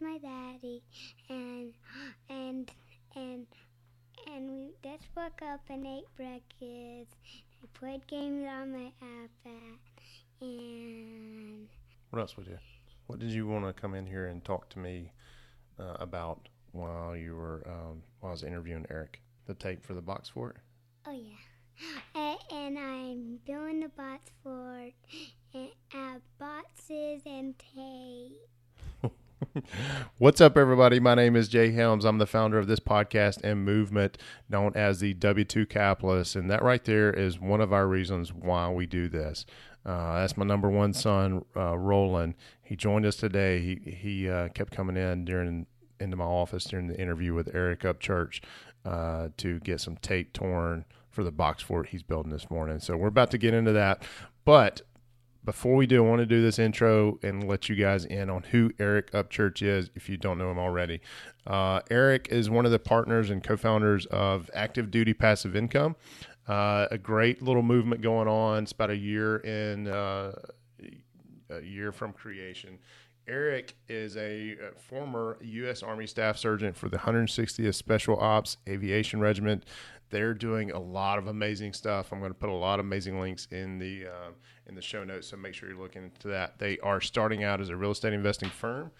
was my daddy, and and and and we just woke up and ate breakfast. I played games on my iPad, and What else we do? What did you want to come in here and talk to me uh, about while you were um, while I was interviewing Eric? The tape for the box fort. oh yeah, and, and I'm building the box for and uh, boxes and tape. What's up, everybody? My name is Jay Helms. I'm the founder of this podcast and movement known as the W2 Capitalist. And that right there is one of our reasons why we do this. Uh, that's my number one son, uh, Roland. He joined us today. He, he uh, kept coming in during into my office during the interview with Eric Upchurch uh, to get some tape torn for the box fort he's building this morning. So we're about to get into that. But before we do, I want to do this intro and let you guys in on who Eric Upchurch is if you don't know him already. Uh, Eric is one of the partners and co founders of Active Duty Passive Income, uh, a great little movement going on. It's about a year in, uh, a year from creation. Eric is a former U.S. Army Staff Sergeant for the 160th Special Ops Aviation Regiment. They're doing a lot of amazing stuff. I'm going to put a lot of amazing links in the uh, in the show notes, so make sure you're looking into that. They are starting out as a real estate investing firm,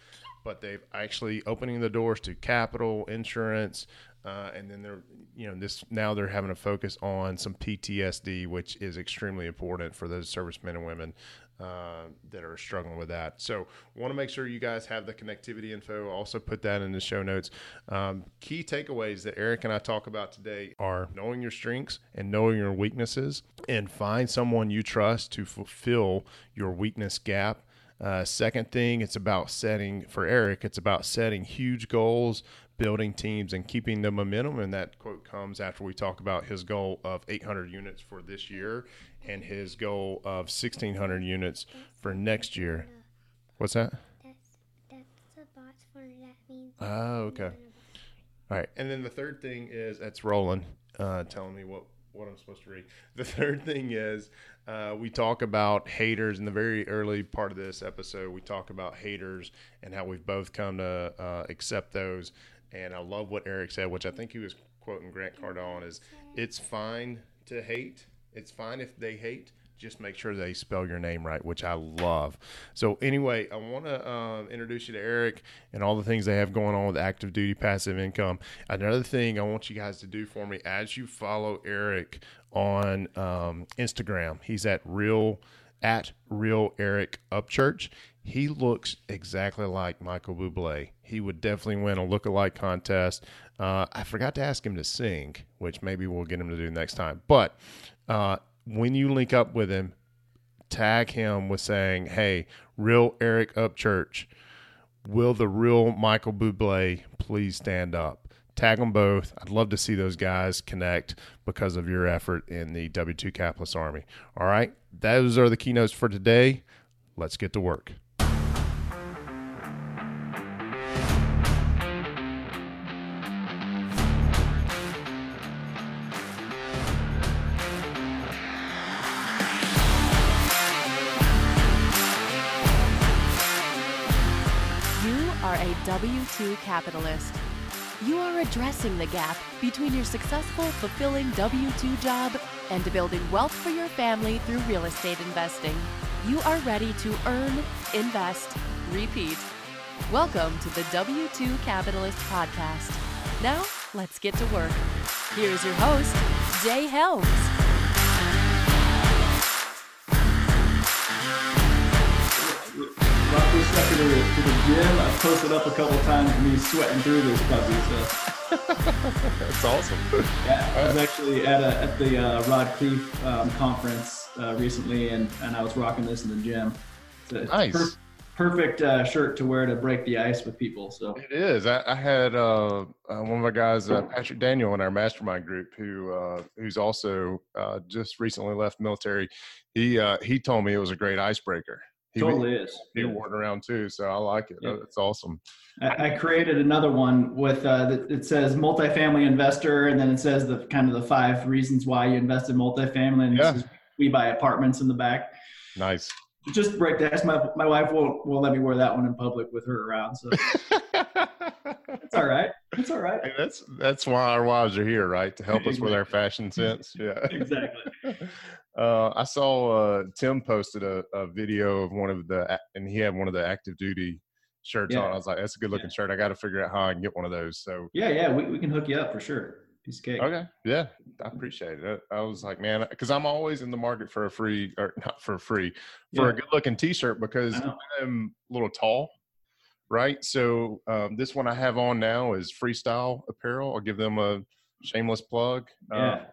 but they've actually opening the doors to capital, insurance, uh, and then they're you know this now they're having a focus on some PTSD, which is extremely important for those servicemen and women uh, that are struggling with that. So, want to make sure you guys have the connectivity info. Also put that in the show notes. Um, key takeaways that Eric and I talk about today are knowing your strengths and knowing your weaknesses, and find someone you trust to fulfill your weakness gap. Uh, second thing, it's about setting for Eric. It's about setting huge goals, building teams, and keeping the momentum. And that quote comes after we talk about his goal of 800 units for this year and his goal of 1,600 units for next year. What's that? That's that's for that means. Oh, okay. All right. And then the third thing is that's Roland uh, telling me what, what I'm supposed to read. The third thing is uh, we talk about haters in the very early part of this episode. We talk about haters and how we've both come to uh, accept those. And I love what Eric said, which I think he was quoting Grant Cardone is it's fine to hate. It's fine if they hate. Just make sure they spell your name right, which I love. So anyway, I want to um, introduce you to Eric and all the things they have going on with active duty passive income. Another thing I want you guys to do for me as you follow Eric on um, Instagram, he's at real at real Eric Upchurch. He looks exactly like Michael Bublé. He would definitely win a look-alike contest. Uh, I forgot to ask him to sing, which maybe we'll get him to do next time. But uh, when you link up with him, tag him with saying, "Hey, real Eric Upchurch, will the real Michael Bublé please stand up?" Tag them both. I'd love to see those guys connect because of your effort in the W2 Capitalist Army. All right, those are the keynotes for today. Let's get to work. W2 Capitalist. You are addressing the gap between your successful, fulfilling W2 job and building wealth for your family through real estate investing. You are ready to earn, invest, repeat. Welcome to the W2 Capitalist Podcast. Now, let's get to work. Here's your host, Jay Helms. Brought this sucker to the, to the gym. I've posted up a couple times me sweating through this puppy. So That's awesome. yeah, I was actually at a, at the uh, Rod Khleif um, conference uh, recently, and, and I was rocking this in the gym. It's Nice. per- perfect uh, shirt to wear to break the ice with people. So It is. I, I had uh, uh, one of my guys, uh, Patrick Daniel, in our mastermind group, who uh, who's also uh, just recently left military. He uh, he told me it was a great icebreaker. He, totally is. He wore it around too, so I like it. Yeah. It's awesome. I, I created another one with uh, that it says multifamily investor, and then it says the kind of the five reasons why you invest in multifamily, and Yeah. we buy apartments in the back. Nice. just break dance. My my wife won't won't let me wear that one in public with her around. So it's all right. It's all right. Hey, that's that's why our wives are here, right? To help us with our fashion sense. Yeah. Exactly. Uh, I saw uh, Tim posted a, a video of one of the, and he had one of the active duty shirts Yeah. on. I was like, that's a good looking shirt. I got to figure out how I can get one of those. So, Yeah, yeah. We, we can hook you up for sure. Piece of cake. okay. Yeah. I appreciate it. I was like, man, because I'm always in the market for a free, or not for free, for a good looking t shirt because I. I'm a little tall. Right. So, um, this one I have on now is freestyle apparel. I'll give them a shameless plug. Uh, Yeah.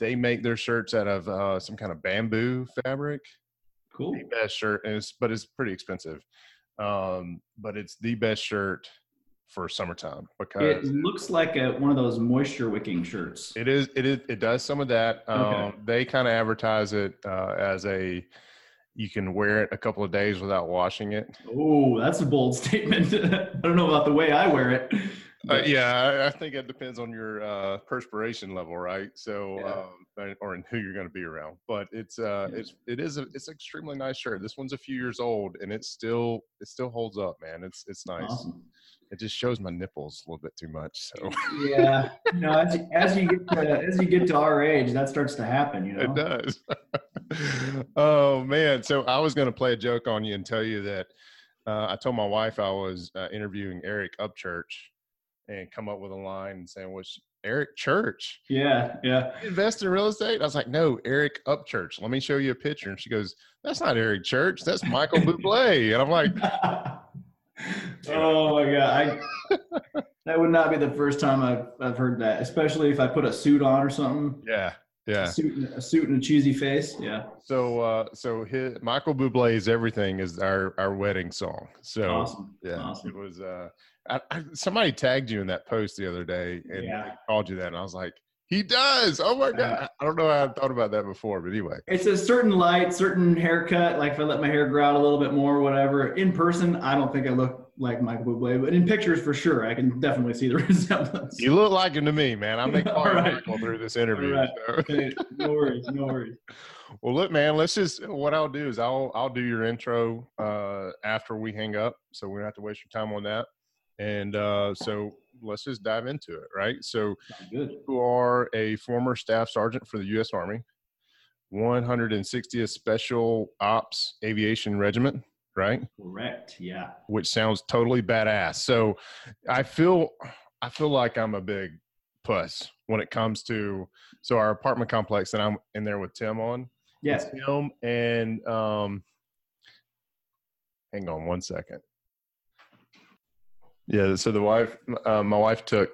They make their shirts out of uh, some kind of bamboo fabric. Cool. The best shirt, and it's but it's pretty expensive. Um, but it's the best shirt for summertime because It looks like a, one of those moisture wicking shirts. it is it is it does some of that. Um, Okay. They kind of advertise it uh, as a you can wear it a couple of days without washing it. Oh, that's a bold statement. I don't know about the way I wear it. Uh, yeah, I, I think it depends on your uh, perspiration level, right? So, Yeah. um, or in who you're going to be around. But it's uh, Yeah. it's it is a it's an extremely nice shirt. This one's a few years old, and it still it still holds up, man. It's it's nice. Awesome. It just shows my nipples a little bit too much. So Yeah. You know, as you, as you get to, as you get to our age, that starts to happen. You know. it does. oh man! So I was going to play a joke on you and tell you that uh, I told my wife I was uh, interviewing Eric Upchurch and come up with a line and saying, "Which Eric Church?" Yeah. Yeah. invest in real estate? I was like, no, Eric Upchurch. Let me show you a picture. And she goes, that's not Eric Church. That's Michael Bublé. And I'm like, oh my god! I, that would not be the first time I've I've heard that. Especially if I put a suit on or something. yeah, yeah. A suit, and- a suit and a cheesy face. Yeah. So, uh, so his, Michael Bublé's "Everything" is our our wedding song. So, Awesome. yeah, Awesome. it was. Uh, I, I, somebody tagged you in that post the other day and Yeah. called you that, and I was like, he does. Oh my god! I don't know how I thought about that before, but anyway. It's a certain light, certain haircut. Like if I let my hair grow out a little bit more, whatever. In person, I don't think I look like Michael Bublé, but in pictures for sure, I can definitely see the resemblance. You look like him to me, man. I may call All you right. Michael through this interview. Right. so. Okay, no worries, no worries. Well, look, man. Let's just. What I'll do is I'll I'll do your intro uh, after we hang up, so we don't have to waste your time on that. And uh, so let's just dive into it, right? So good. you are a former staff sergeant for the U.S. Army, 160th Special Ops Aviation Regiment, right? Correct. Yeah. Which sounds totally badass. So I feel I feel like I'm a big puss when it comes to so our apartment complex that I'm in there with Tim on Yes. Tim and um hang on one second yeah so the wife uh, my wife took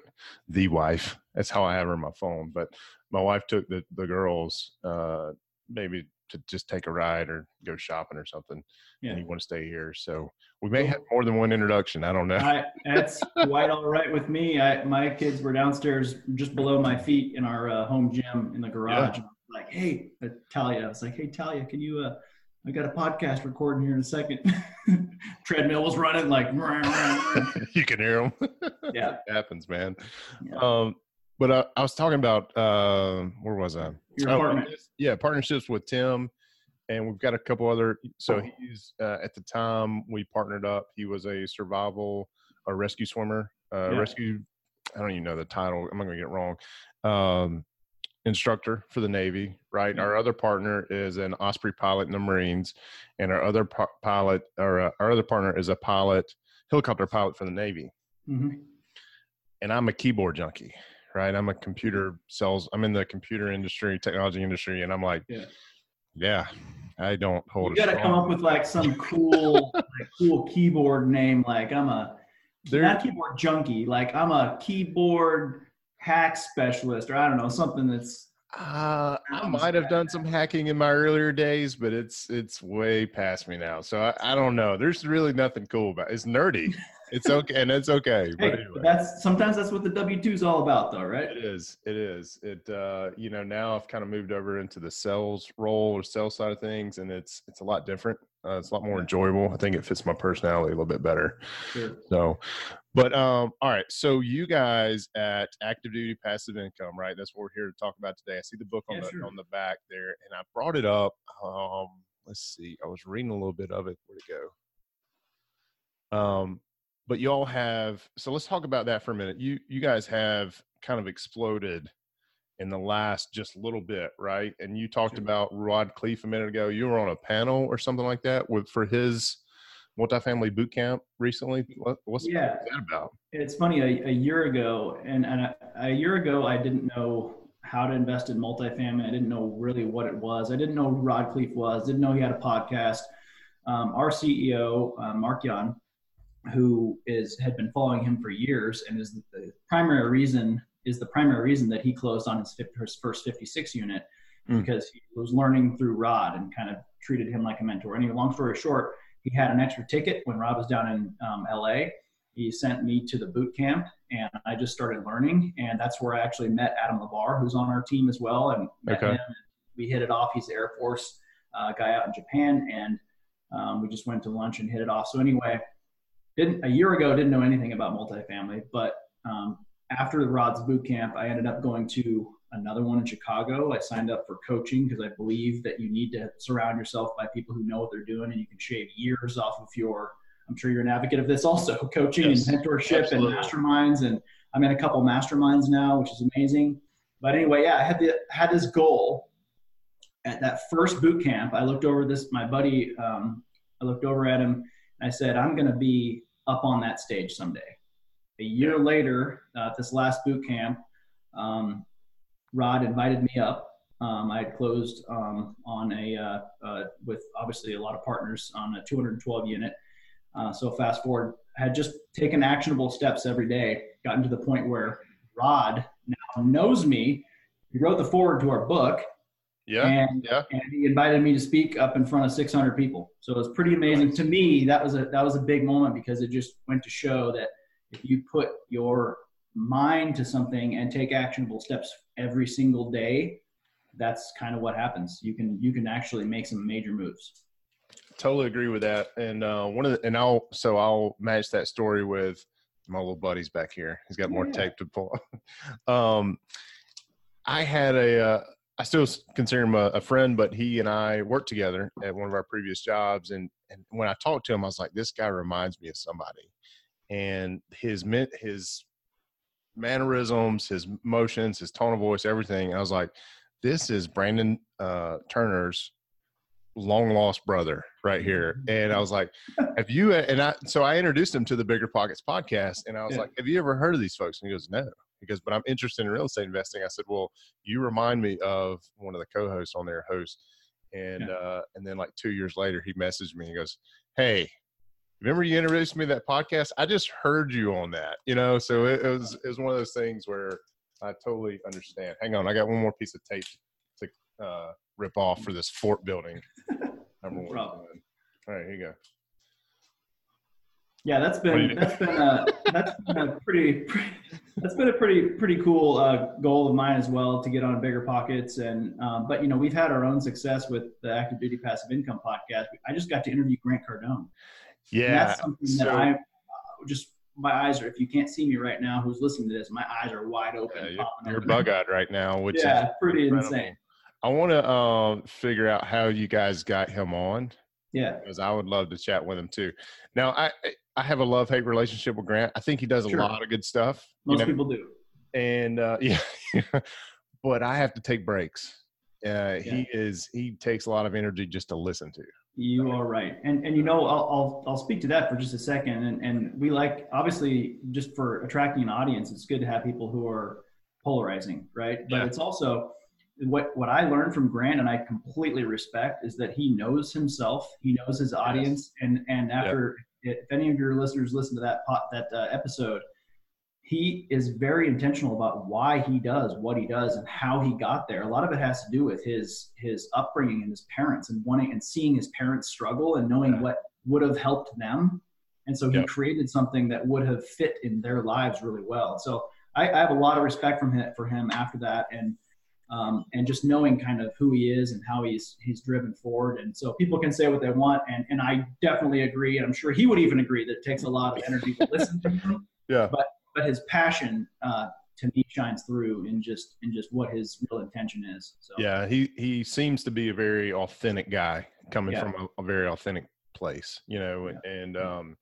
the wife that's how i have her on my phone but my wife took the the girls uh maybe to just take a ride or go shopping or something Yeah. and you want to stay here so we may have more than one introduction i don't know I, that's quite all right with me. I, my kids were downstairs just below my feet in our uh, home gym in the garage. Was like, hey, uh, Talia. I was like, hey, Talia, can you? Uh, I got a podcast recording here in a second. Treadmill was running like. you can hear them yeah. it happens man Yeah. um but I, I was talking about uh, where was i Your Oh, yeah, partnerships with Tim, and we've got a couple other. So he's uh, at the time we partnered up. He was a survival or rescue swimmer, uh, Yeah. rescue. I don't even know the title. I'm not going to get it wrong. Um, instructor for the Navy, right? Yeah. Our other partner is an Osprey pilot in the Marines, and our other pi- pilot or uh, our other partner is a pilot, helicopter pilot for the Navy Mhm. and I'm a keyboard junkie, right? I'm a computer sales. I'm in the computer industry, technology industry, and I'm like, Yeah. yeah, I don't hold. You got to come up with like some cool, like, cool keyboard name. Like I'm a There- not keyboard junkie. Like I'm a keyboard hack specialist, or I don't know something that's Uh, I might have done some hacking in my earlier days, but it's it's way past me now. So I, I don't know. There's really nothing cool about it. It's nerdy. It's okay, and it's okay. Hey, But anyway. that's sometimes that's what the W two is all about, though, right? It is. It is. It. Uh, you know, now I've kind of moved over into the sales role or sales side of things, and it's it's a lot different. Uh, it's a lot more enjoyable. I think it fits my personality a little bit better. Sure. So, but um, all right. So you guys at Active Duty Passive Income, right? That's what we're here to talk about today. I see the book on Yeah, the sure. on the back there, and I brought it up. Um, let's see. I was reading a little bit of it. Where'd it go? Um, but you all have. So let's talk about that for a minute. You you guys have kind of exploded in the last just little bit, right? And you talked about Rod Khleif a minute ago. You were on a panel or something like that with for his multifamily boot camp recently. What, what's Yeah. that about? It's funny. A, a year ago, and, and a, a year ago, I didn't know how to invest in multifamily. I didn't know really what it was. I didn't know who Rod Khleif was. Didn't know he had a podcast. Um, our CEO, uh, Mark Young, who is had been following him for years, and is the primary reason is the primary reason that he closed on his, his first 56 unit Mm. because he was learning through Rod and kind of treated him like a mentor. Anyway, long story short, he had an extra ticket when Rod was down in um, LA. He sent me to the boot camp and I just started learning. And that's where I actually met Adam LeVar, who's on our team as well. And met Okay. him. We hit it off. He's the Air Force uh, guy out in Japan. And um, we just went to lunch and hit it off. So anyway, didn't a year ago didn't know anything about multifamily, but um, after the Rod's boot camp, I ended up going to another one in Chicago. I signed up for coaching because I believe that you need to surround yourself by people who know what they're doing, and you can shave years off of your. I'm sure you're an advocate of this also, coaching Yes, and mentorship absolutely. and masterminds, and I'm in a couple masterminds now, which is amazing. But anyway, yeah, I had the had this goal at that first boot camp. I looked over this, my buddy. Um, I looked over at him. I said, I'm going to be up on that stage someday. A year later, uh, at this last boot camp, um, Rod invited me up. Um, I had closed um, on a uh, uh, with obviously a lot of partners on a 212 unit. Uh, so fast foreword, had just taken actionable steps every day, gotten to the point where Rod now knows me. He wrote the forward to our book, Yeah, and yeah. and he invited me to speak up in front of 600 people. So it was pretty amazing to me. That was a that was a big moment because it just went to show that if you put your mind to something and take actionable steps every single day, that's kind of what happens. You can you can actually make some major moves. totally agree with that. And uh, one of the, and I'll so I'll match that story with my little buddies back here. He's got more Yeah. tape to pull. um, I had a uh, I still consider him a, a friend, but he and I worked together at one of our previous jobs. And and when I talked to him, I was like, this guy reminds me of somebody. And his his mannerisms, his motions, his tone of voice, everything. I was like, this is Brandon uh, Turner's long lost brother right here. And I was like, have you, and I, so I introduced him to the Bigger Pockets podcast. And I was Yeah. like, have you ever heard of these folks? And he goes, no. He goes, but I'm interested in real estate investing. I said, well, you remind me of one of the co hosts on their host. And, Yeah. uh, and then like two years later, he messaged me and goes, hey, remember you introduced me to that podcast? I just heard you on that, you know? So it, it was, it was one of those things where I totally understand. Hang on. I got one more piece of tape to, uh, rip off for this fort building. Number one. All right, here you go. Yeah, that's What do you been that's been a that's been a pretty, that's been a pretty pretty cool uh, goal of mine as well to get on bigger pockets and um, but you know we've had our own success with the active duty passive income podcast. I just got to interview Grant Cardone. And Yeah. that's something so- that I uh, just my eyes are. If you can't see me right now, who's listening to this, my eyes are wide open. yeah, you're, you're bug eyed right now, which is yeah, pretty incredible. insane. I want to um, figure out how you guys got him on Yeah, because I would love to chat with him too. Now, I I have a love hate relationship with Grant. I think he does a Sure. lot of good stuff. you most know, people do. and uh, yeah, but I have to take breaks. Uh, He is he takes a lot of energy just to listen to. You are right, and and you know I'll I'll, I'll speak to that for just a second, and and we like obviously just for attracting an audience, it's good to have people who are polarizing, right? But Yeah. it's also what what I learned from Grant, and I completely respect, is that he knows himself, he knows his audience, and and after if any of your listeners listen to that pot, that uh, episode, he is very intentional about why he does what he does and how he got there. A lot of it has to do with his his upbringing and his parents and wanting and seeing his parents struggle and knowing Yeah. what would have helped them. And so he Yeah. created something that would have fit in their lives really well. So I, I have a lot of respect from him for him after that and um, and just knowing kind of who he is and how he's he's driven forward. And so people can say what they want, and and I definitely agree, and I'm sure he would even agree that it takes a lot of energy to listen to him Yeah. but but his passion uh, to me shines through in just in just what his real intention is. So Yeah, he he seems to be a very authentic guy coming Yeah. from a, a very authentic place, you know, and Yeah. um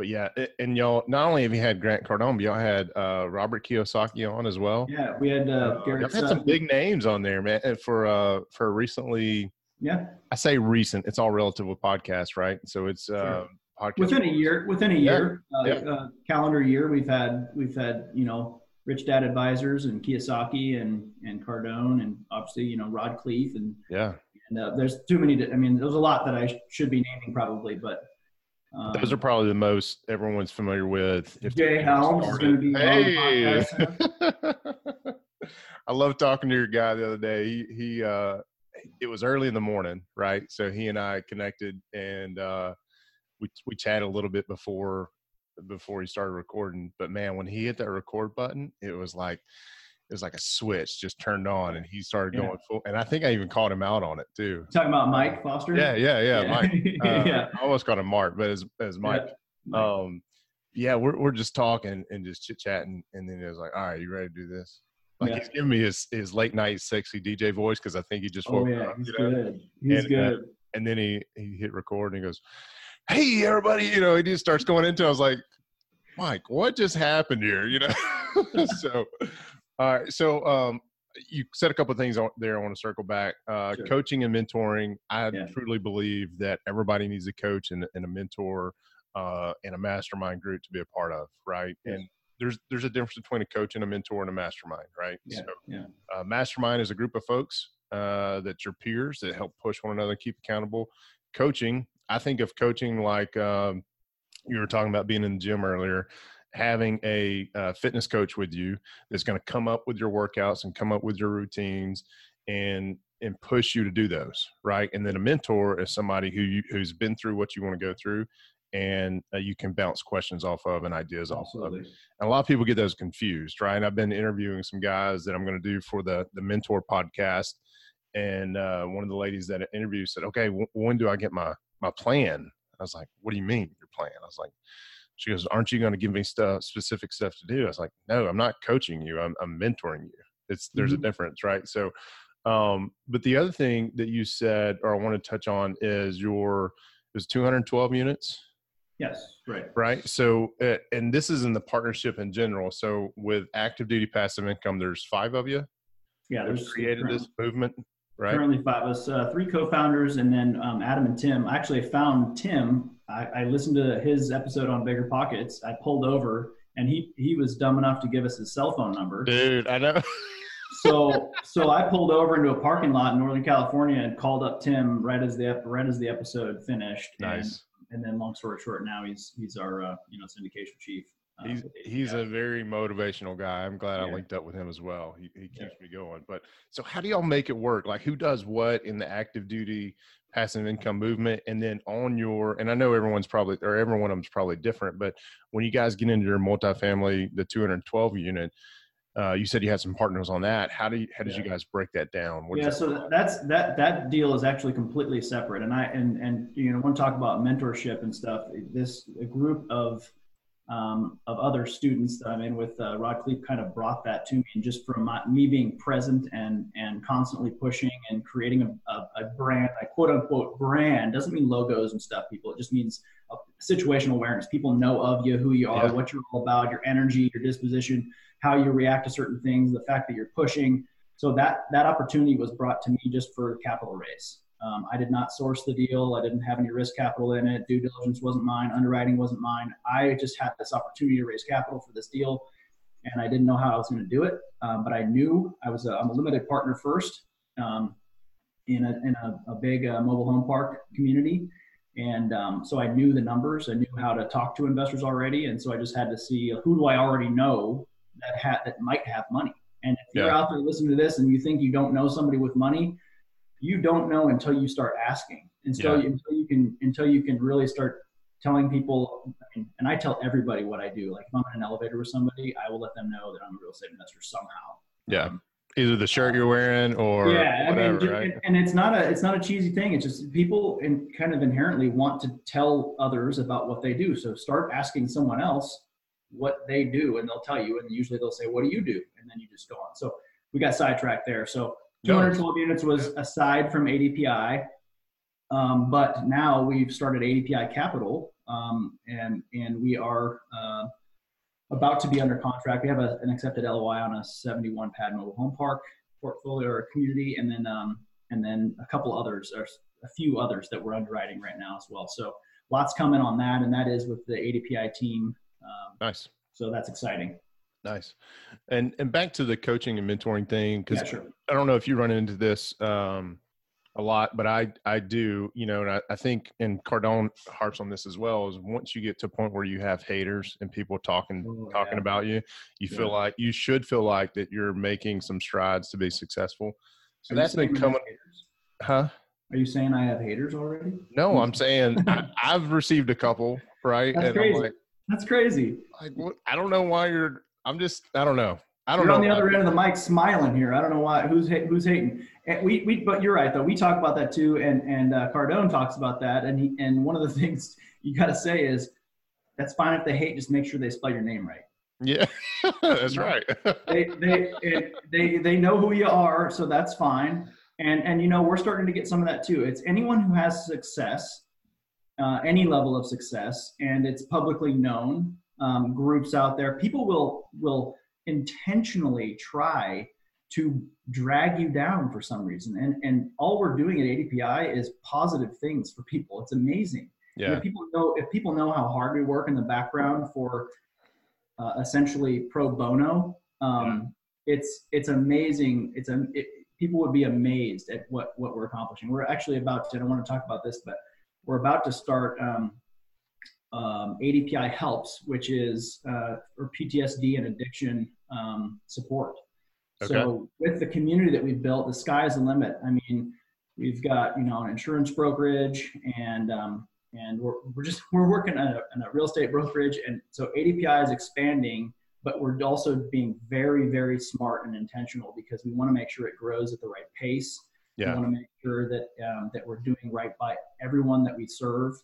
but yeah, a- and y'all not only have you had Grant Cardone, but y'all had uh Robert Kiyosaki on as well. yeah, we had uh, Uh, Garrett y'all had some big names on there, man. and For uh for recently yeah I say recent, it's all relative with podcasts, right? So it's uh Sure. podcast within a year within a Yeah, year uh, yeah. Uh, calendar year we've had we've had you know Rich Dad Advisors and Kiyosaki and and Cardone and obviously you know Rod Khleif and Yeah. and uh, there's too many. To, I mean, there's a lot that I sh- should be naming probably, but um, Those are probably the most everyone's familiar with. If Jay Helms is going to be on the Hey. podcast. I love talking to your guy the other day. He he uh it was early in the morning, right? So he and I connected and uh we we chatted a little bit before before he started recording. But man, when he hit that record button, it was like it was like a switch just turned on and he started Yeah. going full and I think I even called him out on it too. Talking about Mike Foster. Yeah, yeah, yeah. Mike. Uh, yeah. I almost called him Mark, but as as Mike. Mike. Um, yeah, we're we're just talking and just chit chatting, and then it was like, all right, you ready to do this? Like Yeah. he's giving me his his late night sexy DJ voice because I think he just oh woke yeah, up, he's you know? good. He's And, uh, good. And then he he hit record and he goes, "Hey everybody," you know, he just starts going into. it. I was like, Mike, what just happened here? You know, so all right, so um. You said a couple of things there. I want to circle back. Uh, Sure. Coaching and mentoring. I Yeah. truly believe that everybody needs a coach and, and a mentor uh, and a mastermind group to be a part of, right? Yes. And there's there's a difference between a coach and a mentor and a mastermind, right? Yeah, So, yeah, uh, mastermind is a group of folks uh, that your peers that help push one another, keep accountable. Coaching, I think of coaching like um, you were talking about being in the gym earlier, having a uh, fitness coach with you that's going to come up with your workouts and come up with your routines and and push you to do those, right? And then a mentor is somebody who you, who's been through what you want to go through. And uh, you can bounce questions off of and ideas off of. And a lot of people get those confused, right? and I've been interviewing some guys that I'm going to do for the the mentor podcast, and uh, one of the ladies that I interviewed said, "Okay, w- when do I get my my plan?" I was like, "What do you mean your plan?" I was like, "She goes, aren't you going to give me stuff specific stuff to do?" I was like, "No, I'm not coaching you. I'm I'm mentoring you. It's there's Mhm. a difference, right?" So, um, but the other thing that you said, or I want to touch on, is your it was 212 units Yes, right. right so uh, and this is in the partnership in general so with active duty passive income there's five of you Yeah, there's created this movement right Currently five of us, uh, three co-founders, and then um, Adam and Tim. I actually found Tim. I, I listened to his episode on Bigger Pockets. I pulled over, and he he was dumb enough to give us his cell phone number. dude i know So so I pulled over into a parking lot in Northern California and called up Tim right as the right as the episode finished. And, nice And then, long story short, now he's he's our uh, you know syndication chief. uh, he's he's a very motivational guy i'm glad i linked up with him as well he, he keeps Yeah. me going but so how do y'all make it work like who does what in the active duty passive income movement and then on your and i know everyone's probably or every one of them's probably different but when you guys get into your multifamily the 212 unit uh, you said you had some partners on that how do you how did you guys break that down What yeah that so like? that's that that deal is actually completely separate and i and and you know want to talk about mentorship and stuff this a group of um, of other students that i'm in with uh, Rod Khleif kind of brought that to me and just from my, me being present and and constantly pushing and creating a, a, a brand a quote unquote brand doesn't mean logos and stuff people it just means situational awareness people know of you who you are Yeah. what you're all about your energy your disposition how you react to certain things the fact that you're pushing so that that opportunity was brought to me just for capital raise. Um, I did not source the deal. I didn't have any risk capital in it. Due diligence wasn't mine. Underwriting wasn't mine. I just had this opportunity to raise capital for this deal, and I didn't know how I was going to do it. Um, but I knew I was a, I'm a limited partner first um, in a in a, a big uh, mobile home park community, and um, so I knew the numbers. I knew how to talk to investors already, and so I just had to see who do I already know that had that might have money. And if you're out there listening to this and you think you don't know somebody with money, you don't know until you start asking. Until Yeah. you, until you can until you can really start telling people. I and I tell everybody what I do. Like if I'm in an elevator with somebody, I will let them know that I'm a real estate investor somehow. yeah Um, either the shirt you're wearing or yeah, I whatever mean, right and, and it's not a it's not a cheesy thing. It's just people in, kind of inherently want to tell others about what they do. So start asking someone else what they do, and they'll tell you, and usually they'll say, "What do you do?" And then you just go on. So we got sidetracked there. So 212 units was aside from ADPI, um, but now we've started ADPI Capital, um, and and we are uh, about to be under contract. We have a, an accepted LOI on a 71 pad mobile home park portfolio or community, and then um, and then a couple others, or a few others that we're underwriting right now as well. So lots coming on that, and that is with the ADPI team. Um, nice. So that's exciting. Nice. And and back to the coaching and mentoring thing, because Yeah, sure. I don't know if you run into this um, a lot, but I I do, you know, and I, I think and Cardone harps on this as well. Is once you get to a point where you have haters and people talking Oh, talking yeah. about you, you feel like you should feel like that you're making some strides to be successful. So that's been coming, huh? Are you saying I have haters already? No, I'm saying I, I've received a couple, right? That's and crazy. I'm like, That's crazy. like what, I don't know why you're. I'm just. I don't know. I don't You're know. on the other end of the mic smiling here. I don't know why. Who's who's hating? And we, we but you're right though. We talk about that too, and and uh, Cardone talks about that. And he and one of the things you got to say is that's fine if they hate. Just make sure they spell your name right. Yeah, that's right. They they it, they they know who you are, so that's fine. And and you know we're starting to get some of that too. It's anyone who has success, uh, any level of success, and it's publicly known. Um, groups out there, people will will intentionally try to drag you down for some reason. And and all we're doing at ADPI is positive things for people. It's amazing. Yeah, If people know if people know how hard we work in the background for uh, essentially pro bono, um, it's it's amazing. It's a it, people would be amazed at what what we're accomplishing. We're actually about to. I don't want to talk about this, but we're about to start um, um, ADPI helps, which is uh, for PTSD and addiction um, support. Okay. So with the community that we've built, the sky is the limit. I mean, we've got you know an insurance brokerage and um, and we're, we're just we're working on a, on a real estate brokerage and so ADPI is expanding but we're also being very very smart and intentional because we want to make sure it grows at the right pace we want to make sure that um, that we're doing right by everyone that we serve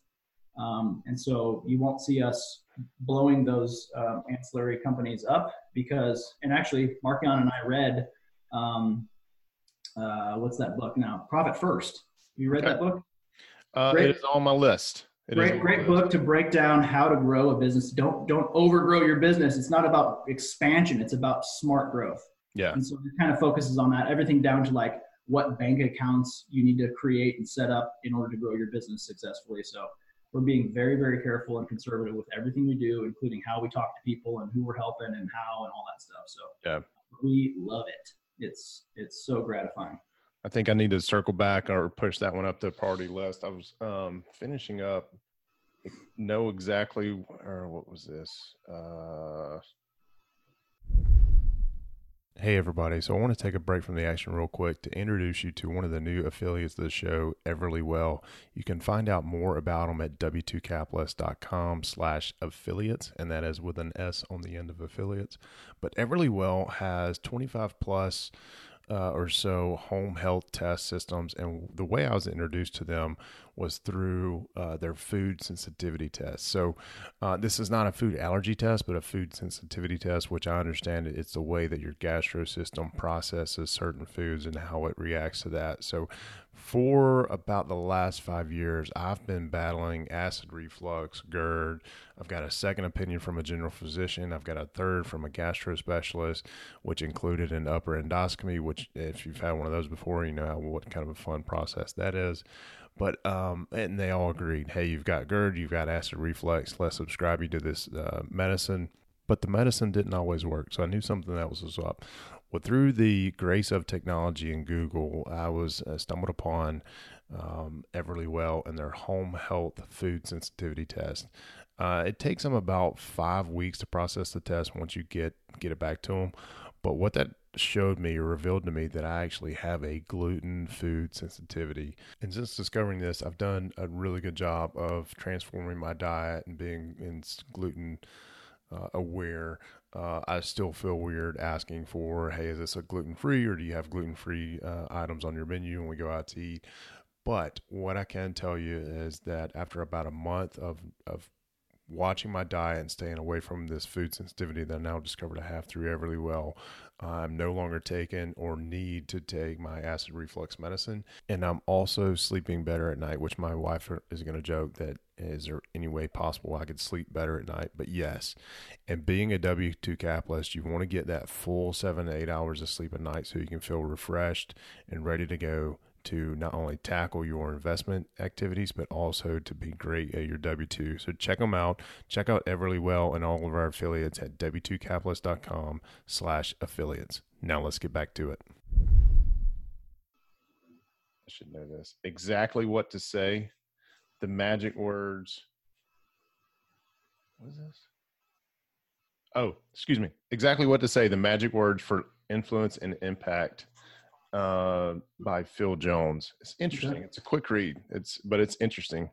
um, and so you won't see us blowing those um, ancillary companies up because and actually Mark Young and I read um, uh, what's that book now? Profit first. You read Okay. that book? Uh, great- it is on my list. It great great list. book to break down how to grow a business. Don't don't overgrow your business. It's not about expansion. It's about smart growth. Yeah, and so it kind of focuses on that everything down to like what bank accounts you need to create and set up in order to grow your business successfully. So we're being very very careful and conservative with everything we do including how we talk to people and who we're helping and how and all that stuff so Yeah. we love it it's it's so gratifying I think I need to circle back or push that one up the party list. I was um, finishing up. Know exactly or what was this? Uh, Hey, everybody. So, I want to take a break from the action real quick to introduce you to one of the new affiliates of the show, Everlywell. You can find out more about them at w2capitalist.com slash affiliates, and that is with an S on the end of affiliates. But Everlywell has 25 plus uh, or so home health test systems. And the way I was introduced to them was through uh, their food sensitivity test. So uh, this is not a food allergy test, but a food sensitivity test, which I understand it's the way that your gastro system processes certain foods and how it reacts to that. So for about the last five years, I've been battling acid reflux, GERD. I've got a second opinion from a general physician. I've got a third from a gastro specialist, which included an upper endoscopy, which, if you've had one of those before, you know what kind of a fun process that is. But, um, and they all agreed hey, you've got GERD, you've got acid reflux, let's subscribe you to this uh, medicine. But the medicine didn't always work. So I knew something that was up. Well, through the grace of technology and Google, I was uh, stumbled upon um, Everlywell and their home health food sensitivity test. Uh, it takes them about five weeks to process the test once you get get it back to them. But what that showed me or revealed to me that I actually have a gluten food sensitivity. And since discovering this, I've done a really good job of transforming my diet and being in gluten uh, aware. Uh, I still feel weird asking for, hey, is this a gluten free or do you have gluten free uh, items on your menu when we go out to eat? But what I can tell you is that after about a month of, of watching my diet and staying away from this food sensitivity that I now discovered I have through Everlywell, I'm no longer taking or need to take my acid reflux medicine. And I'm also sleeping better at night, which my wife is going to joke that is there any way possible I could sleep better at night? But yes. And being a W 2 capitalist, you want to get that full seven to eight hours of sleep at night so you can feel refreshed and ready to go to not only tackle your investment activities, but also to be great at your W 2. So check them out. Check out Everlywell and all of our affiliates at w2capitalist.com slash affiliates. Now let's get back to it. I should know this. Exactly what to say. The magic words. What is this? Oh, excuse me. Exactly what to say. The magic words for influence and impact uh, by Phil Jones. It's interesting. It's a quick read. It's but it's interesting.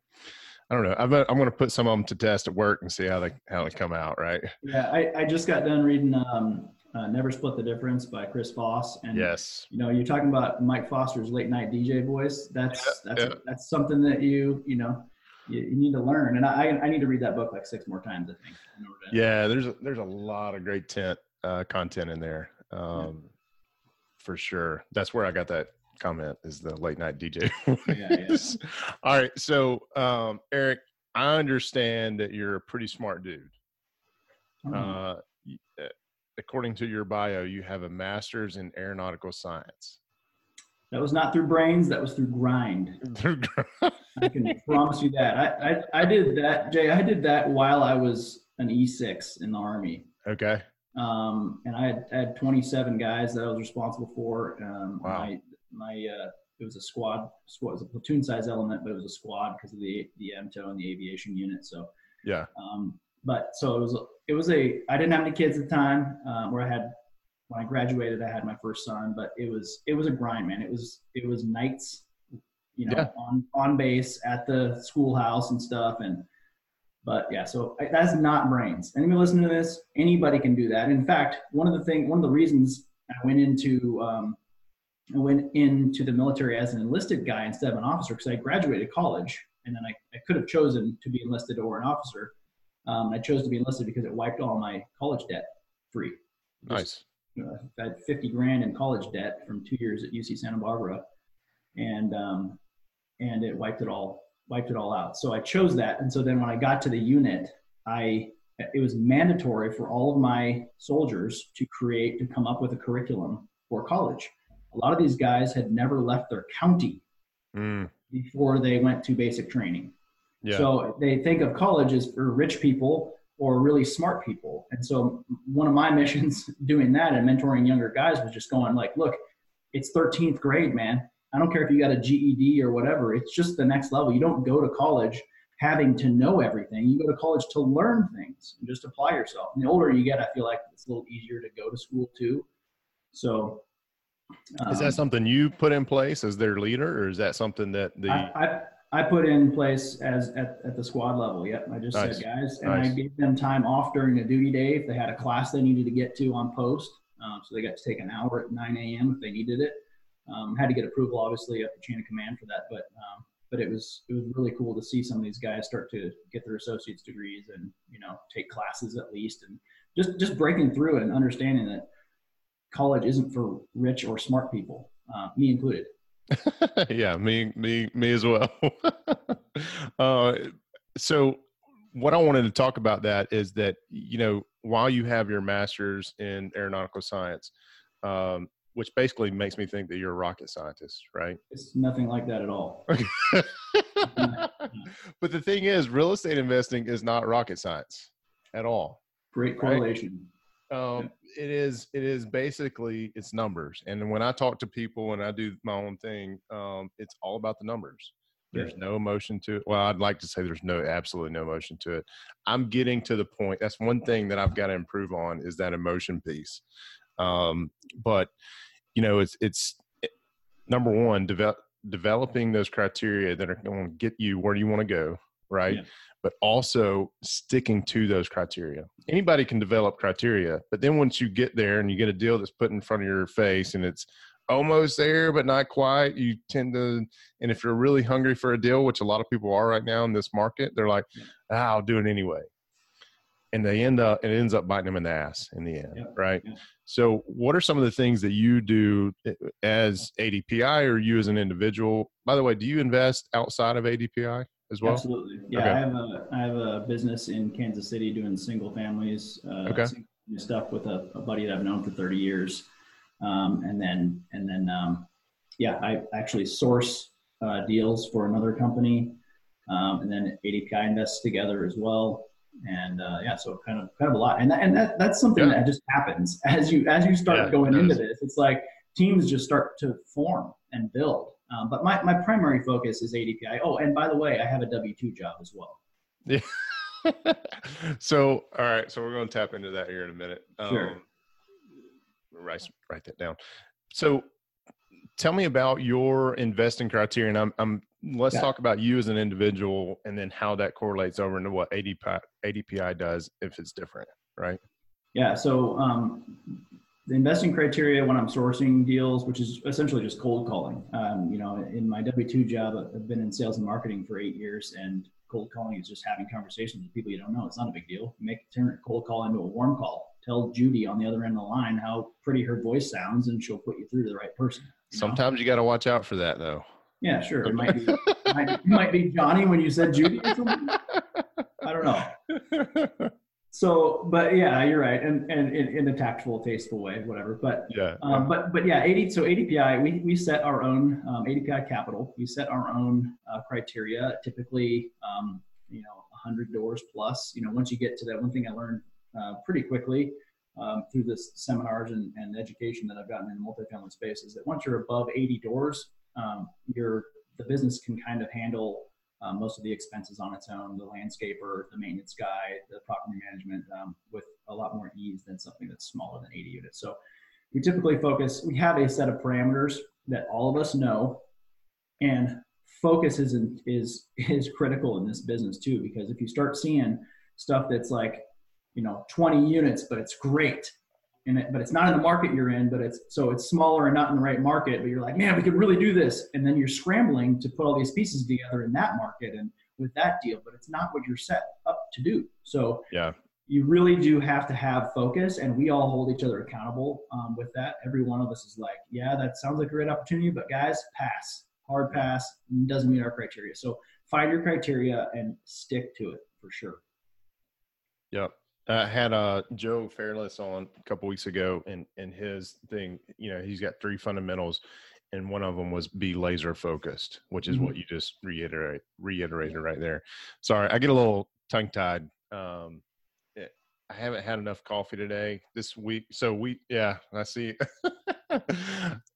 I don't know. I'm, I'm going to put some of them to test at work and see how they how they come out. Right. Yeah, I, I just got done reading um, uh, "Never Split the Difference" by Chris Voss. and yes, you know, you're talking about Mike Foster's late night DJ voice. That's yeah, that's yeah. that's something that you you know you, you, need to learn. And I I need to read that book like six more times. I think. yeah, there's a, there's a lot of great tent uh, content in there. Um, for sure. That's where I got that comment is the late night DJ. yeah, yeah. All right. So, um, Eric, I understand that you're a pretty smart dude. Mm-hmm. Uh, uh, according to your bio, you have a master's in aeronautical science. That was not through brains. That was through grind. I can promise you that. I, I, I did that, Jay. I did that while I was an E6 in the Army. Okay. Um, and I had, I had 27 guys that I was responsible for. Um, wow. My, my uh, it was a squad, squad, it was a platoon size element, but it was a squad because of the the MTO and the aviation unit. So yeah. Um, but so it was it was a I didn't have any kids at the time. Um, where I had when I graduated, I had my first son, but it was it was a grind, man. It was it was nights, you know, yeah. on on base at the schoolhouse and stuff, and but yeah, so that's not brains. Anybody listening to this, anybody can do that. In fact, one of the thing, one of the reasons I went into um, I went into the military as an enlisted guy instead of an officer because I graduated college and then I, I could have chosen to be enlisted or an officer. Um, I chose to be enlisted because it wiped all my college debt free. Nice. I had 50 grand in college debt from two years at UC Santa Barbara, and um, and it wiped it all wiped it all out. So I chose that. And so then when I got to the unit, I it was mandatory for all of my soldiers to create to come up with a curriculum for college. A lot of these guys had never left their county mm. before they went to basic training. Yeah. So they think of college as for rich people or really smart people. And so one of my missions doing that and mentoring younger guys was just going like, look, it's 13th grade, man. I don't care if you got a GED or whatever. It's just the next level. You don't go to college having to know everything. You go to college to learn things and just apply yourself. And the older you get, I feel like it's a little easier to go to school too. So, um, is that something you put in place as their leader, or is that something that the I, I, I put in place as at, at the squad level? Yep, I just nice. said guys, and nice. I gave them time off during a duty day if they had a class they needed to get to on post. Um, so they got to take an hour at 9 a.m. if they needed it. Um, had to get approval, obviously, up the chain of command for that, but um, but it was it was really cool to see some of these guys start to get their associate's degrees and you know take classes at least, and just just breaking through and understanding that college isn't for rich or smart people, uh, me included. yeah, me me me as well. uh, so what I wanted to talk about that is that you know while you have your master's in aeronautical science, um, which basically makes me think that you're a rocket scientist, right? It's nothing like that at all. but the thing is, real estate investing is not rocket science at all. Great correlation. Right? Um, it is. It is basically it's numbers. And when I talk to people and I do my own thing, um, it's all about the numbers. There's no emotion to it. Well, I'd like to say there's no absolutely no emotion to it. I'm getting to the point. That's one thing that I've got to improve on is that emotion piece. Um, but you know, it's it's it, number one, develop developing those criteria that are going to get you where you want to go, right? Yeah. But also sticking to those criteria. Anybody can develop criteria, but then once you get there and you get a deal that's put in front of your face and it's almost there but not quite, you tend to. And if you're really hungry for a deal, which a lot of people are right now in this market, they're like, ah, "I'll do it anyway." And they end up it ends up biting them in the ass in the end, Yep. right? Yep. So, what are some of the things that you do eh, as ADPI or you as an individual? By the way, do you invest outside of ADPI as well? Absolutely. Yeah, Okay. I have a I have a business in Kansas City doing single families uh, Okay. single stuff with a, a buddy that I've known for 30 years, um, and then and then um, yeah, I actually source uh, deals for another company, um, and then ADPI invests together as well. And uh, yeah, so kind of kind of a lot, and that, and that that's something Yeah. that just happens as you as you start Yeah, going into this. It's like teams just start to form and build. Um, but my, my primary focus is ADPI. Oh, and by the way, I have a W two job as well. Yeah. so, all right. So we're going to tap into that here in a minute. Sure. Um, write write that down. So, tell me about your investing criteria. And I'm, I'm let's Yeah. talk about you as an individual, and then how that correlates over into what ADPI ADPI does if it's different, right? Yeah. So um, the investing criteria when I'm sourcing deals, which is essentially just cold calling. Um, you know, in my W two job, I've been in sales and marketing for eight years, and cold calling is just having conversations with people you don't know. It's not a big deal. Make turn a cold call into a warm call. Tell Judy on the other end of the line how pretty her voice sounds, and she'll put you through to the right person. you know? Sometimes you got to watch out for that, though. Yeah, sure. It might be, it might, it might be Johnny when you said Judy or something. I don't know. So, but yeah, you're right, and and in, in a tactful, tasteful way, whatever. But yeah. um, but but yeah, 80. So ADPI, we we set our own um, ADPI capital. We set our own uh, criteria. Typically, um, you know, 100 doors plus. You know, once you get to that, one thing I learned uh, pretty quickly um, through the seminars and, and education that I've gotten in the multifamily space is that once you're above 80 doors, um, your the business can kind of handle um, most of the expenses on its own, the landscaper, the maintenance guy, the property management, um, with a lot more ease than something that's smaller than 80 units. So we typically focus, we have a set of parameters that all of us know, and focus is, is, is critical in this business too, because if you start seeing stuff that's like, you know, 20 units, but it's great, and it, but it's not in the market you're in, but it's so it's smaller and not in the right market. But you're like, man, we could really do this, and then you're scrambling to put all these pieces together in that market and with that deal, but it's not what you're set up to do. So Yeah. you really do have to have focus, and we all hold each other accountable um, with that. Every one of us is like, yeah, that sounds like a great opportunity, but guys, pass, hard pass, doesn't meet our criteria. So find your criteria and stick to it for sure. Yep. I had uh, Joe Fairless on a couple weeks ago, and and his thing, you know, he's got three fundamentals, and one of them was be laser focused, which is Mhm. what you just reiterate reiterated right there. Sorry, I get a little tongue tied. Um, eh, I haven't had enough coffee today this week, so we yeah, I see.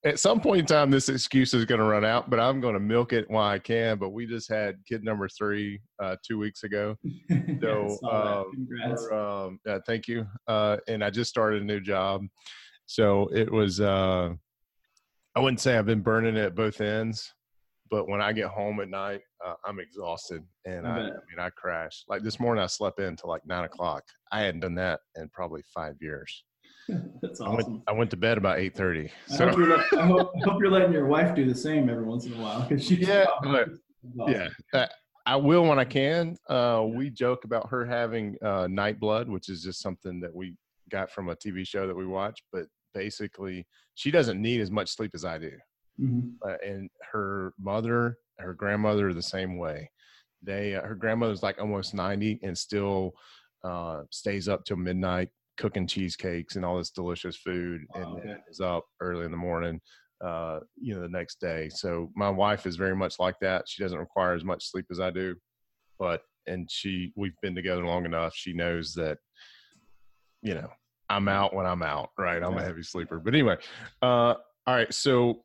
At some point in time, this excuse is going to run out, but I'm going to milk it while I can. But we just had kid number three uh, two weeks ago. So, Saw that. um, Congrats. Um, yeah, thank you. Uh, and I just started a new job, so it was. Uh, I wouldn't say I've been burning it at both ends, but when I get home at night, uh, I'm exhausted and I I, I mean I crash. Like this morning, I slept in till like nine o'clock. I hadn't done that in probably five years. That's I went. awesome. I went to bed about eight thirty. I, So hope you're I, hope, I hope you're letting your wife do the same every once in a while because she's Yeah, probably- yeah, uh, I will when I can. Uh, we joke about her having uh, night blood, which is just something that we got from a TV show that we watch. But basically, she doesn't need as much sleep as I do. Mhm. Uh, and her mother, her grandmother, are the same way. They, uh, her grandmother's like almost ninety and still uh, stays up till midnight cooking cheesecakes and all this delicious food, and okay. is up early in the morning uh, you know, the next day. So my wife is very much like that. She doesn't require as much sleep as I do, but and she we've been together long enough. She knows that, you know, I'm out when I'm out. Right, I'm a heavy sleeper. But anyway, uh, all right. So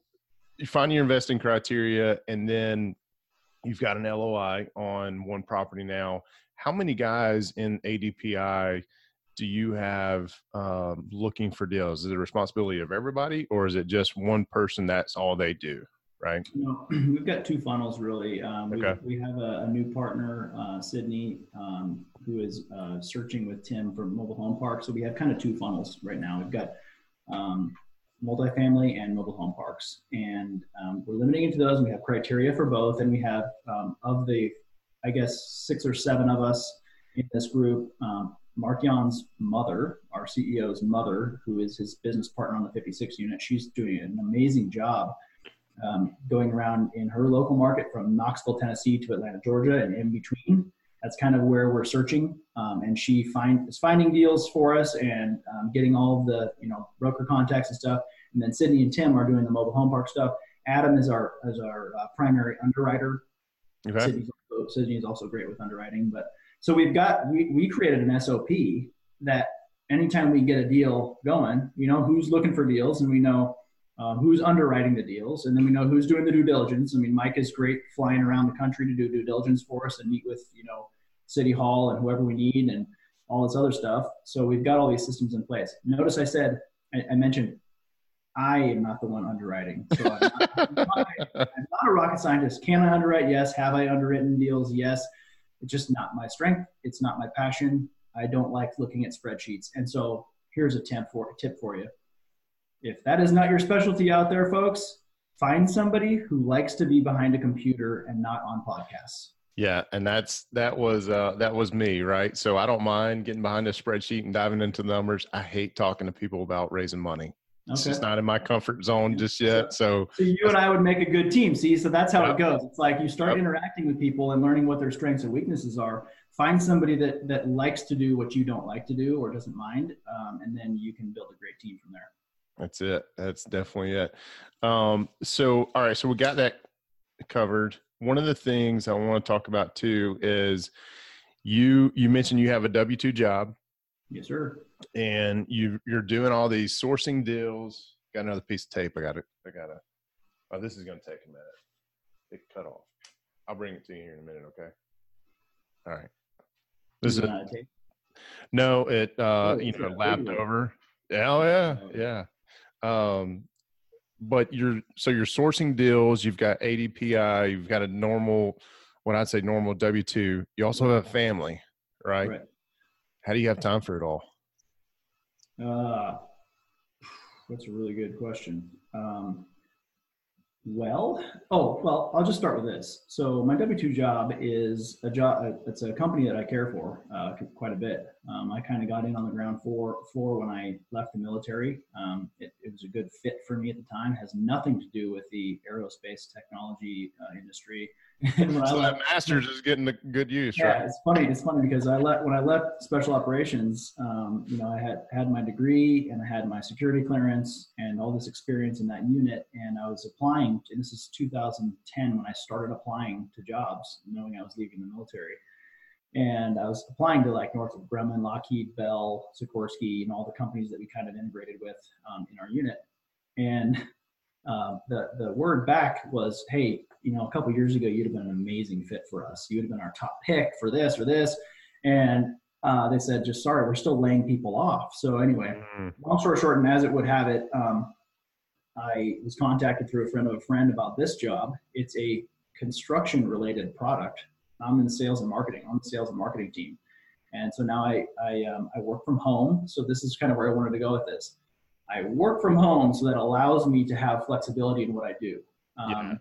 you find your investing criteria, and then you've got an LOI on one property now. How many guys in ADPI? Do you have um, looking for deals? Is it a responsibility of everybody, or is it just one person that's all they do? Right. You know, we've got two funnels really. Um, we, Okay. we have a, a new partner, uh, Sydney, um, who is uh, searching with Tim for mobile home parks. So we have kind of two funnels right now. We've got um, multifamily and mobile home parks, and um, we're limiting into those. And we have criteria for both, and we have um, of the, I guess, six or seven of us in this group. Um, Mark-Jan's mother, our CEO's mother, who is his business partner on the 56 unit, she's doing an amazing job um, going around in her local market from Knoxville, Tennessee to Atlanta, Georgia, and in between. That's kind of where we're searching, um, and she find is finding deals for us and um, getting all of the you know broker contacts and stuff. And then Sydney and Tim are doing the mobile home park stuff. Adam is our is our uh, primary underwriter. Okay. Sydney's also, Sydney is also great with underwriting, but so we've got we we created an SOP that anytime we get a deal going, you know who's looking for deals and we know um, who's underwriting the deals, and then we know who's doing the due diligence. I mean, Mike is great flying around the country to do due diligence for us and meet with you know City Hall and whoever we need and all this other stuff. So we've got all these systems in place. Notice I said I, I mentioned I am not the one underwriting. So I'm not, I'm, not, I'm not, a rocket scientist. Can I underwrite? Yes. Have I underwritten deals? Yes. It's just not my strength. It's not my passion. I don't like looking at spreadsheets. And so here's a tip for a tip for you. If that is not your specialty out there, folks, find somebody who likes to be behind a computer and not on podcasts. Yeah, and that's that was uh, that was me, right? So I don't mind getting behind a spreadsheet and diving into the numbers. I hate talking to people about raising money. Okay. It's just not in my comfort zone just yet. So, so you and I would make a good team. See, so that's how yep. it goes. It's like you start yep. interacting with people and learning what their strengths and weaknesses are. Find somebody that that likes to do what you don't like to do or doesn't mind, um, and then you can build a great team from there. That's it. That's definitely it. Um, so, all right. So we got that covered. One of the things I want to talk about too is you. You mentioned you have a W two job. Yes, sir. And you you're doing all these sourcing deals. Got another piece of tape. I got it. I got to. Oh, this is going to take a minute. It cut off. I'll bring it to you here in a minute. Okay. All right. This is, it. No, it uh, oh, you know lapped over. Oh yeah, oh, yeah. Um, but you're so you're sourcing deals. You've got ADPI. You've got a normal, what I'd say normal W two. You also have a family, right? right? How do you have time for it all? Uh, that's a really good question. Um, well, oh, well, I'll just start with this. So my W-2 job is a job, it's a company that I care for uh, quite a bit. Um, I kind of got in on the ground floor, floor when I left the military. Um, it, it, was a good fit for me at the time, it has nothing to do with the aerospace technology uh, industry. so that master's is getting a good use, yeah, right? it's funny. It's funny because I left when I left special operations. Um, you know, I had had my degree and I had my security clearance and all this experience in that unit, and I was applying. And this is 2010 when I started applying to jobs, knowing I was leaving the military. And I was applying to like Northrop Grumman, Lockheed, Bell, Sikorsky, and all the companies that we kind of integrated with um, in our unit. And uh, the the word back was, hey, you know, a couple years ago, you'd have been an amazing fit for us. You would have been our top pick for this or this. And uh, they said, just sorry, we're still laying people off. So anyway, mm-hmm. long story short, and as it would have it, um, I was contacted through a friend of a friend about this job. It's a construction related product. I'm in sales and marketing. I'm the sales and marketing team. And so now I, I, um, I work from home. So this is kind of where I wanted to go with this. I work from home so that allows me to have flexibility in what I do. Um, yeah.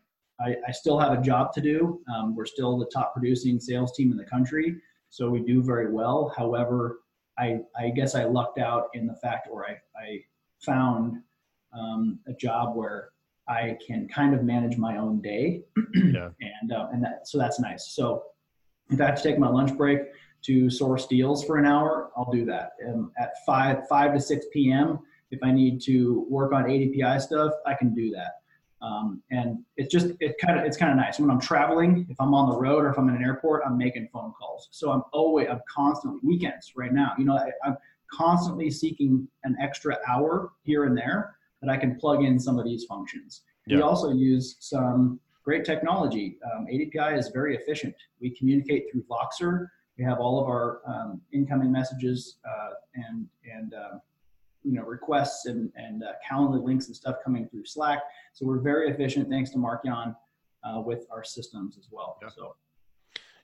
I, I, still have a job to do. Um, we're still the top producing sales team in the country, so we do very well. However, I, I guess I lucked out in the fact, or I, I found um, a job where I can kind of manage my own day, yeah. and uh, and that so that's nice. So if I have to take my lunch break to source deals for an hour, I'll do that. Um, at five five to six p.m. If I need to work on ADPI stuff, I can do that. Um, and it's just it kind of it's kind of nice when I'm traveling. If I'm on the road or if I'm in an airport, I'm making phone calls. So I'm always I'm constantly weekends right now. You know I, I'm constantly seeking an extra hour here and there that I can plug in some of these functions. Yeah. We also use some great technology. Um, ADPI is very efficient. We communicate through Voxer. We have all of our um, incoming messages uh, and and uh, you know requests and and uh, calendar links and stuff coming through Slack. So we're very efficient thanks to Mark-Jan uh, with our systems as well. Yeah. So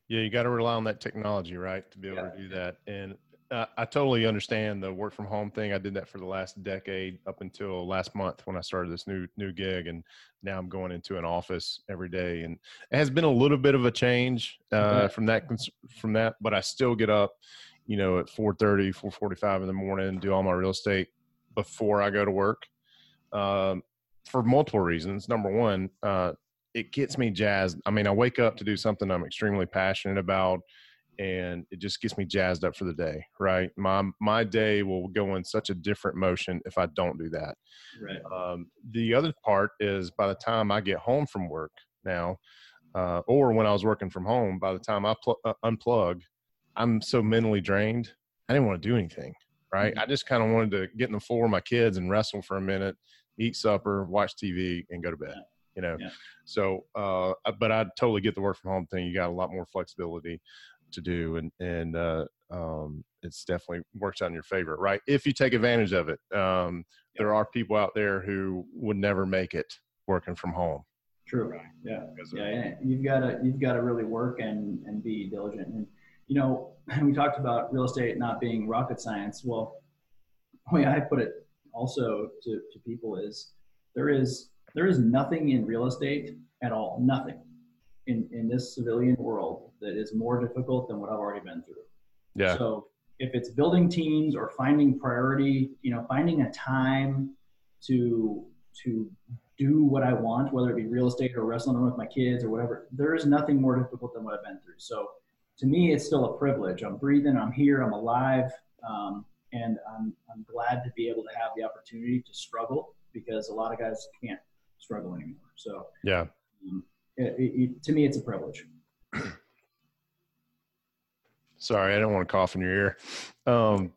yeah, you got to rely on that technology, right, to be able yeah. to do that. And uh, I totally understand the work from home thing. I did that for the last decade up until last month when I started this new new gig, and now I'm going into an office every day, and it has been a little bit of a change uh, from that from that. But I still get up you know, at 4:30, 4:45 in the morning, do all my real estate before I go to work. Um, for multiple reasons. Number one, uh, it gets me jazzed. I mean, I wake up to do something I'm extremely passionate about, and it just gets me jazzed up for the day. Right, my my day will go in such a different motion if I don't do that. Right. Um, the other part is by the time I get home from work now, uh, or when I was working from home, by the time I pl- uh, unplug, I'm so mentally drained. I didn't want to do anything. Right. Mhm. I just kind of wanted to get in the floor with my kids and wrestle for a minute, eat supper, watch TV, and go to bed. Yeah. You know. Yeah. So, uh, but I totally get the work from home thing. You got a lot more flexibility to do, and and uh, um, it's definitely works out in your favor, right? If you take advantage of it. Um, There are people out there who would never make it working from home. True. Yeah. of- Yeah, and you've got to you've got to really work and and be diligent. And you know, we talked about real estate not being rocket science. Well, the way I put it also to, to people is there is there is nothing in real estate at all, nothing in in this civilian world that is more difficult than what I've already been through. Yeah. So if it's building teams or finding priority, you know, finding a time to to do what I want, whether it be real estate or wrestling with my kids or whatever, there is nothing more difficult than what I've been through. So to me, it's still a privilege. I'm breathing, I'm here, I'm alive, um, and I'm I'm glad to be able to have the opportunity to struggle because a lot of guys can't struggle anymore. So yeah. um, it, it, to me, it's a privilege. Sorry, I don't want to cough in your ear. Um,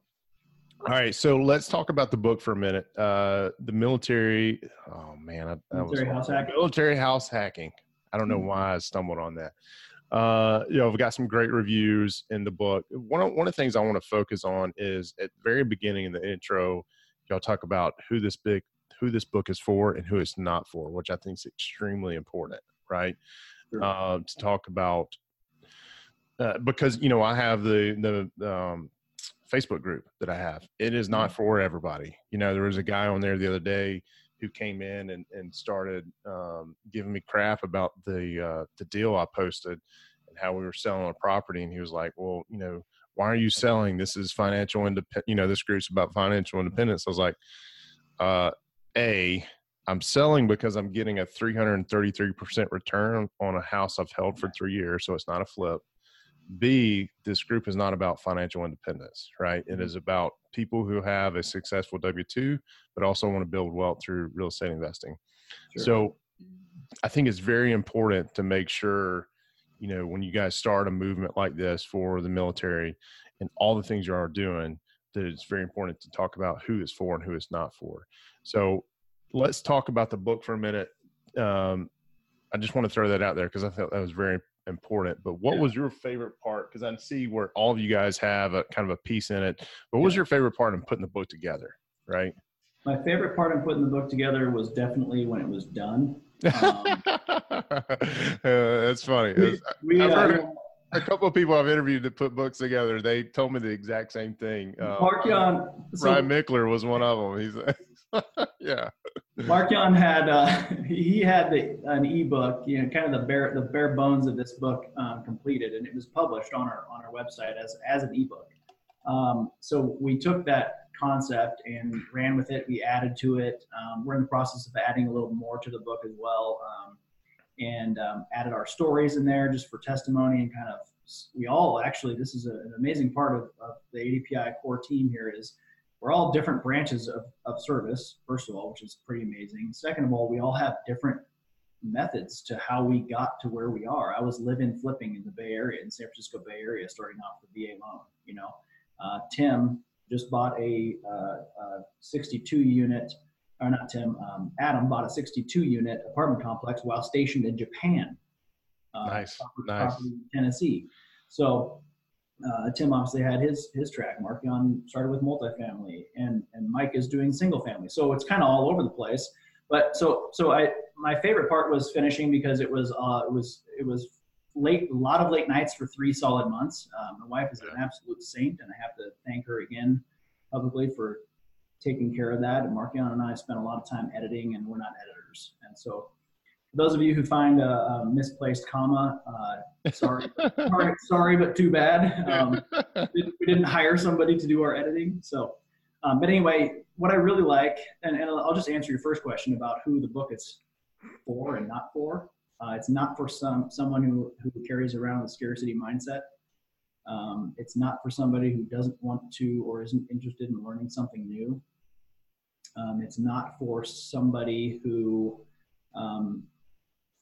all right, so let's talk about the book for a minute. Uh, the military. Oh man, I, that was Military house hacking. military house hacking. I don't know Mhm. why I stumbled on that. Uh, you know, I've got some great reviews in the book. One of, one of the things I want to focus on is at the very beginning in the intro, y'all talk about who this big who this book is for and who it's not for, which I think is extremely important, right? Sure. Uh, to talk about uh, because you know I have the the um, Facebook group that I have. It is not for everybody. You know, there was a guy on there the other day who came in and, and started um, giving me crap about the uh, the deal I posted and how we were selling a property, and he was like, "Well, you know, why are you selling? This is financial independence. You know, this group's about financial independence." I was like, uh, "A, I'm selling because I'm getting a 333 percent return on a house I've held for three years, so it's not a flip." B, this group is not about financial independence, right? It mm-hmm. is about people who have a successful W 2, but also want to build wealth through real estate investing. Sure. So I think it's very important to make sure, you know, when you guys start a movement like this for the military and all the things you are doing, that it's very important to talk about who it's for and who it's not for. So let's talk about the book for a minute. Um, I just want to throw that out there because I thought that was very important. But what Yeah. was your favorite part? Because I see where all of you guys have a kind of a piece in it. But what was your favorite part in putting the book together? Right. My favorite part in putting the book together was definitely when it was done. Um, uh, that's funny. we, we, I've uh, heard it. a couple of people I've interviewed that put books together. They told me the exact same thing. Uh, Mark-Jan, so Ryan Mickler was one of them. He's yeah. Mark-Jan had uh, he had the, an ebook, you know, kind of the bare the bare bones of this book um, completed, and it was published on our on our website as as an ebook. Um, so we took that concept and ran with it. We added to it. Um, we're in the process of adding a little more to the book as well, um, and um, added our stories in there just for testimony and kind of. We all actually, this is a, an amazing part of, of the ADPI core team here is we're all different branches of, of service, first of all, which is pretty amazing. Second of all, we all have different methods to how we got to where we are. I was living flipping in the Bay Area, in San Francisco Bay Area, starting off with VA loan. You know, uh, Tim just bought a, uh, a 62 unit, or not Tim, um, Adam bought a 62 unit apartment complex while stationed in Japan. Uh, Nice, property- nice. property in Tennessee. So uh, Tim obviously had his his track. Mark-Jan started with multifamily, and and Mike is doing single family. So it's kind of all over the place. But so so I my favorite part was finishing because it was uh, it was it was late a lot of late nights for three solid months. Um, my wife is an absolute saint, and I have to thank her again publicly for taking care of that. And Mark-Jan and I spent a lot of time editing, and we're not editors, and so those of you who find a, a misplaced comma, uh, sorry, sorry, sorry, but too bad. Um, we didn't hire somebody to do our editing. So, um, but anyway, what I really like, and, and, I'll just answer your first question about who the book is for and not for. Uh, it's not for some someone who who carries around a scarcity mindset. Um, it's not for somebody who doesn't want to or isn't interested in learning something new. Um, it's not for somebody who um,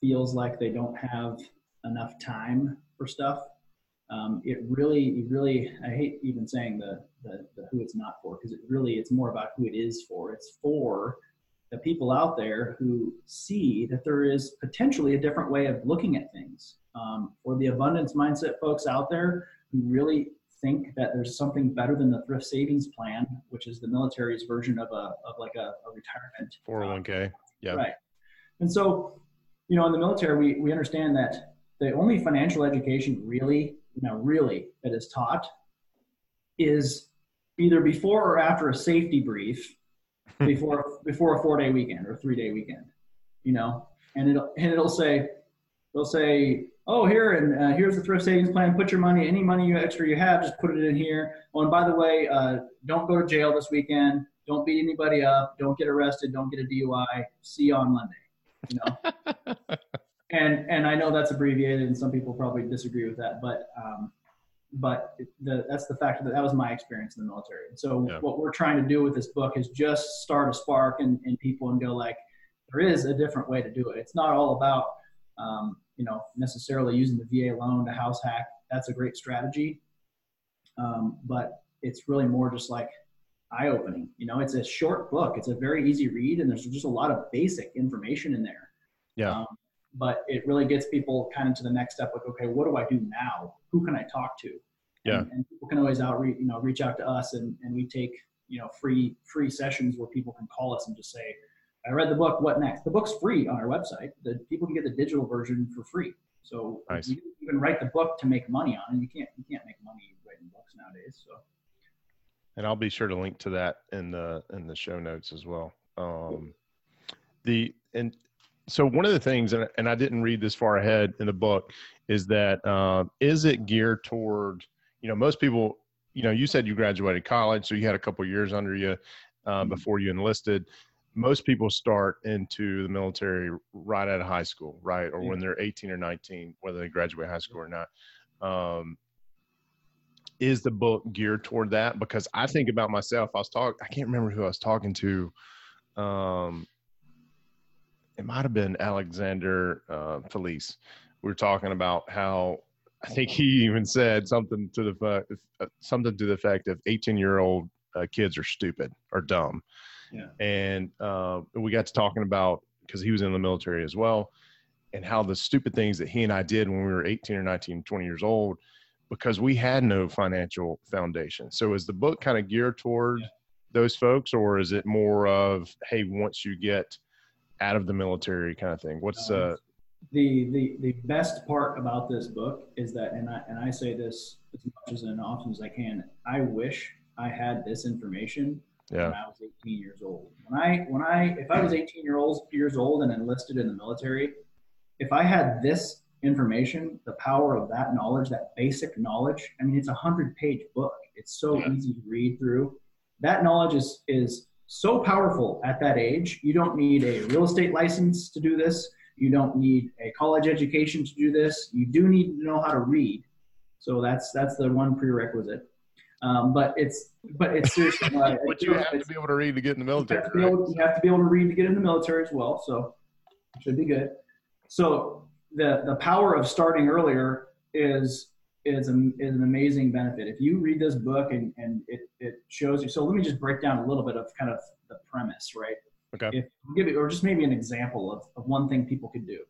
feels like they don't have enough time for stuff. Um, it really, really, I hate even saying the, the, the who it's not for because it really, it's more about who it is for. It's for the people out there who see that there is potentially a different way of looking at things. Um, for the abundance mindset folks out there who really think that there's something better than the thrift savings plan, which is the military's version of a of like a, a retirement 401k. Yeah. Right. And so, you know, in the military, we we understand that the only financial education really, you know, really that is taught is either before or after a safety brief, before before a four day weekend or three day weekend, you know, and it'll and it'll say, they'll say oh, here and uh, here's the thrift savings plan. Put your money, any money you extra you have, just put it in here. Oh, and by the way, uh, don't go to jail this weekend. Don't beat anybody up. Don't get arrested. Don't get a DUI. See you on Monday. You know. and and I know that's abbreviated, and some people probably disagree with that, but um, but the, that's the fact that that was my experience in the military. So yeah. what we're trying to do with this book is just start a spark in, in people and go like, there is a different way to do it. It's not all about um, you know necessarily using the VA loan to house hack. That's a great strategy, um, but it's really more just like eye opening. You know, it's a short book. It's a very easy read, and there's just a lot of basic information in there. Yeah. Um, but it really gets people kind of to the next step. Like, okay, what do I do now? Who can I talk to? Yeah. And, and people can always outreach, you know, reach out to us, and and we take you know free free sessions where people can call us and just say, I read the book. What next? The book's free on our website. The people can get the digital version for free. So nice. you, can write the book to make money on it. You can't you can't make money writing books nowadays. So. And I'll be sure to link to that in the in the show notes as well. Um, the and so one of the things, and, and I didn't read this far ahead in the book, is that uh, is it geared toward you know most people you know you said you graduated college, so you had a couple years under you uh, mm-hmm. before you enlisted most people start into the military right out of high school, right? Or yeah. when they're 18 or 19, whether they graduate high school or not. Um, is the book geared toward that? Because I think about myself. I was talking. I can't remember who I was talking to. Um, it might have been Alexander uh, Felice. We were talking about how I think he even said something to the uh, something to the effect of 18 year old uh, kids are stupid or dumb. Yeah. And uh, we got to talking about because he was in the military as well, and how the stupid things that he and I did when we were 18 or 19, 20 years old, because we had no financial foundation. So is the book kind of geared toward yeah. those folks, or is it more of hey, once you get out of the military kind of thing? What's uh, the the the best part about this book is that, and I and I say this as much as and often as I can. I wish I had this information yeah. when I was 18 years old. When I when I if I was 18 year old years old and enlisted in the military, if I had this information, the power of that knowledge, that basic knowledge, I mean it's a hundred page book. It's so yeah. easy to read through. That knowledge is is so powerful at that age. You don't need a real estate license to do this. You don't need a college education to do this. You do need to know how to read. So that's that's the one prerequisite. Um, but it's but it's seriously. Uh, but you have to be able to read to get in the military. You have, to be able, you have to be able to read to get in the military as well. So it should be good. So the the power of starting earlier is is an, is an amazing benefit. If you read this book and, and it, it shows you, so let me just break down a little bit of kind of the premise, right? Okay. If give it, or just maybe an example of, of one thing people could do.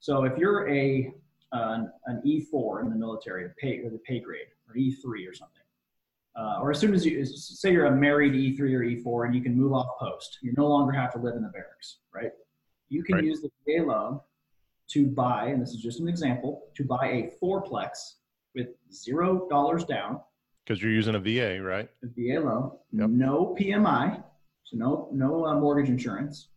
So if you're a an, an E4 in the military, a pay or the pay grade, or E3 or something, uh, or as soon as you say you're a married E3 or E4 and you can move off post, you no longer have to live in the barracks, right? You can right. use the VA loan to buy, and this is just an example, to buy a fourplex with zero dollars down. Because you're using a VA, right? A VA loan, yep. no PMI, so no no uh, mortgage insurance.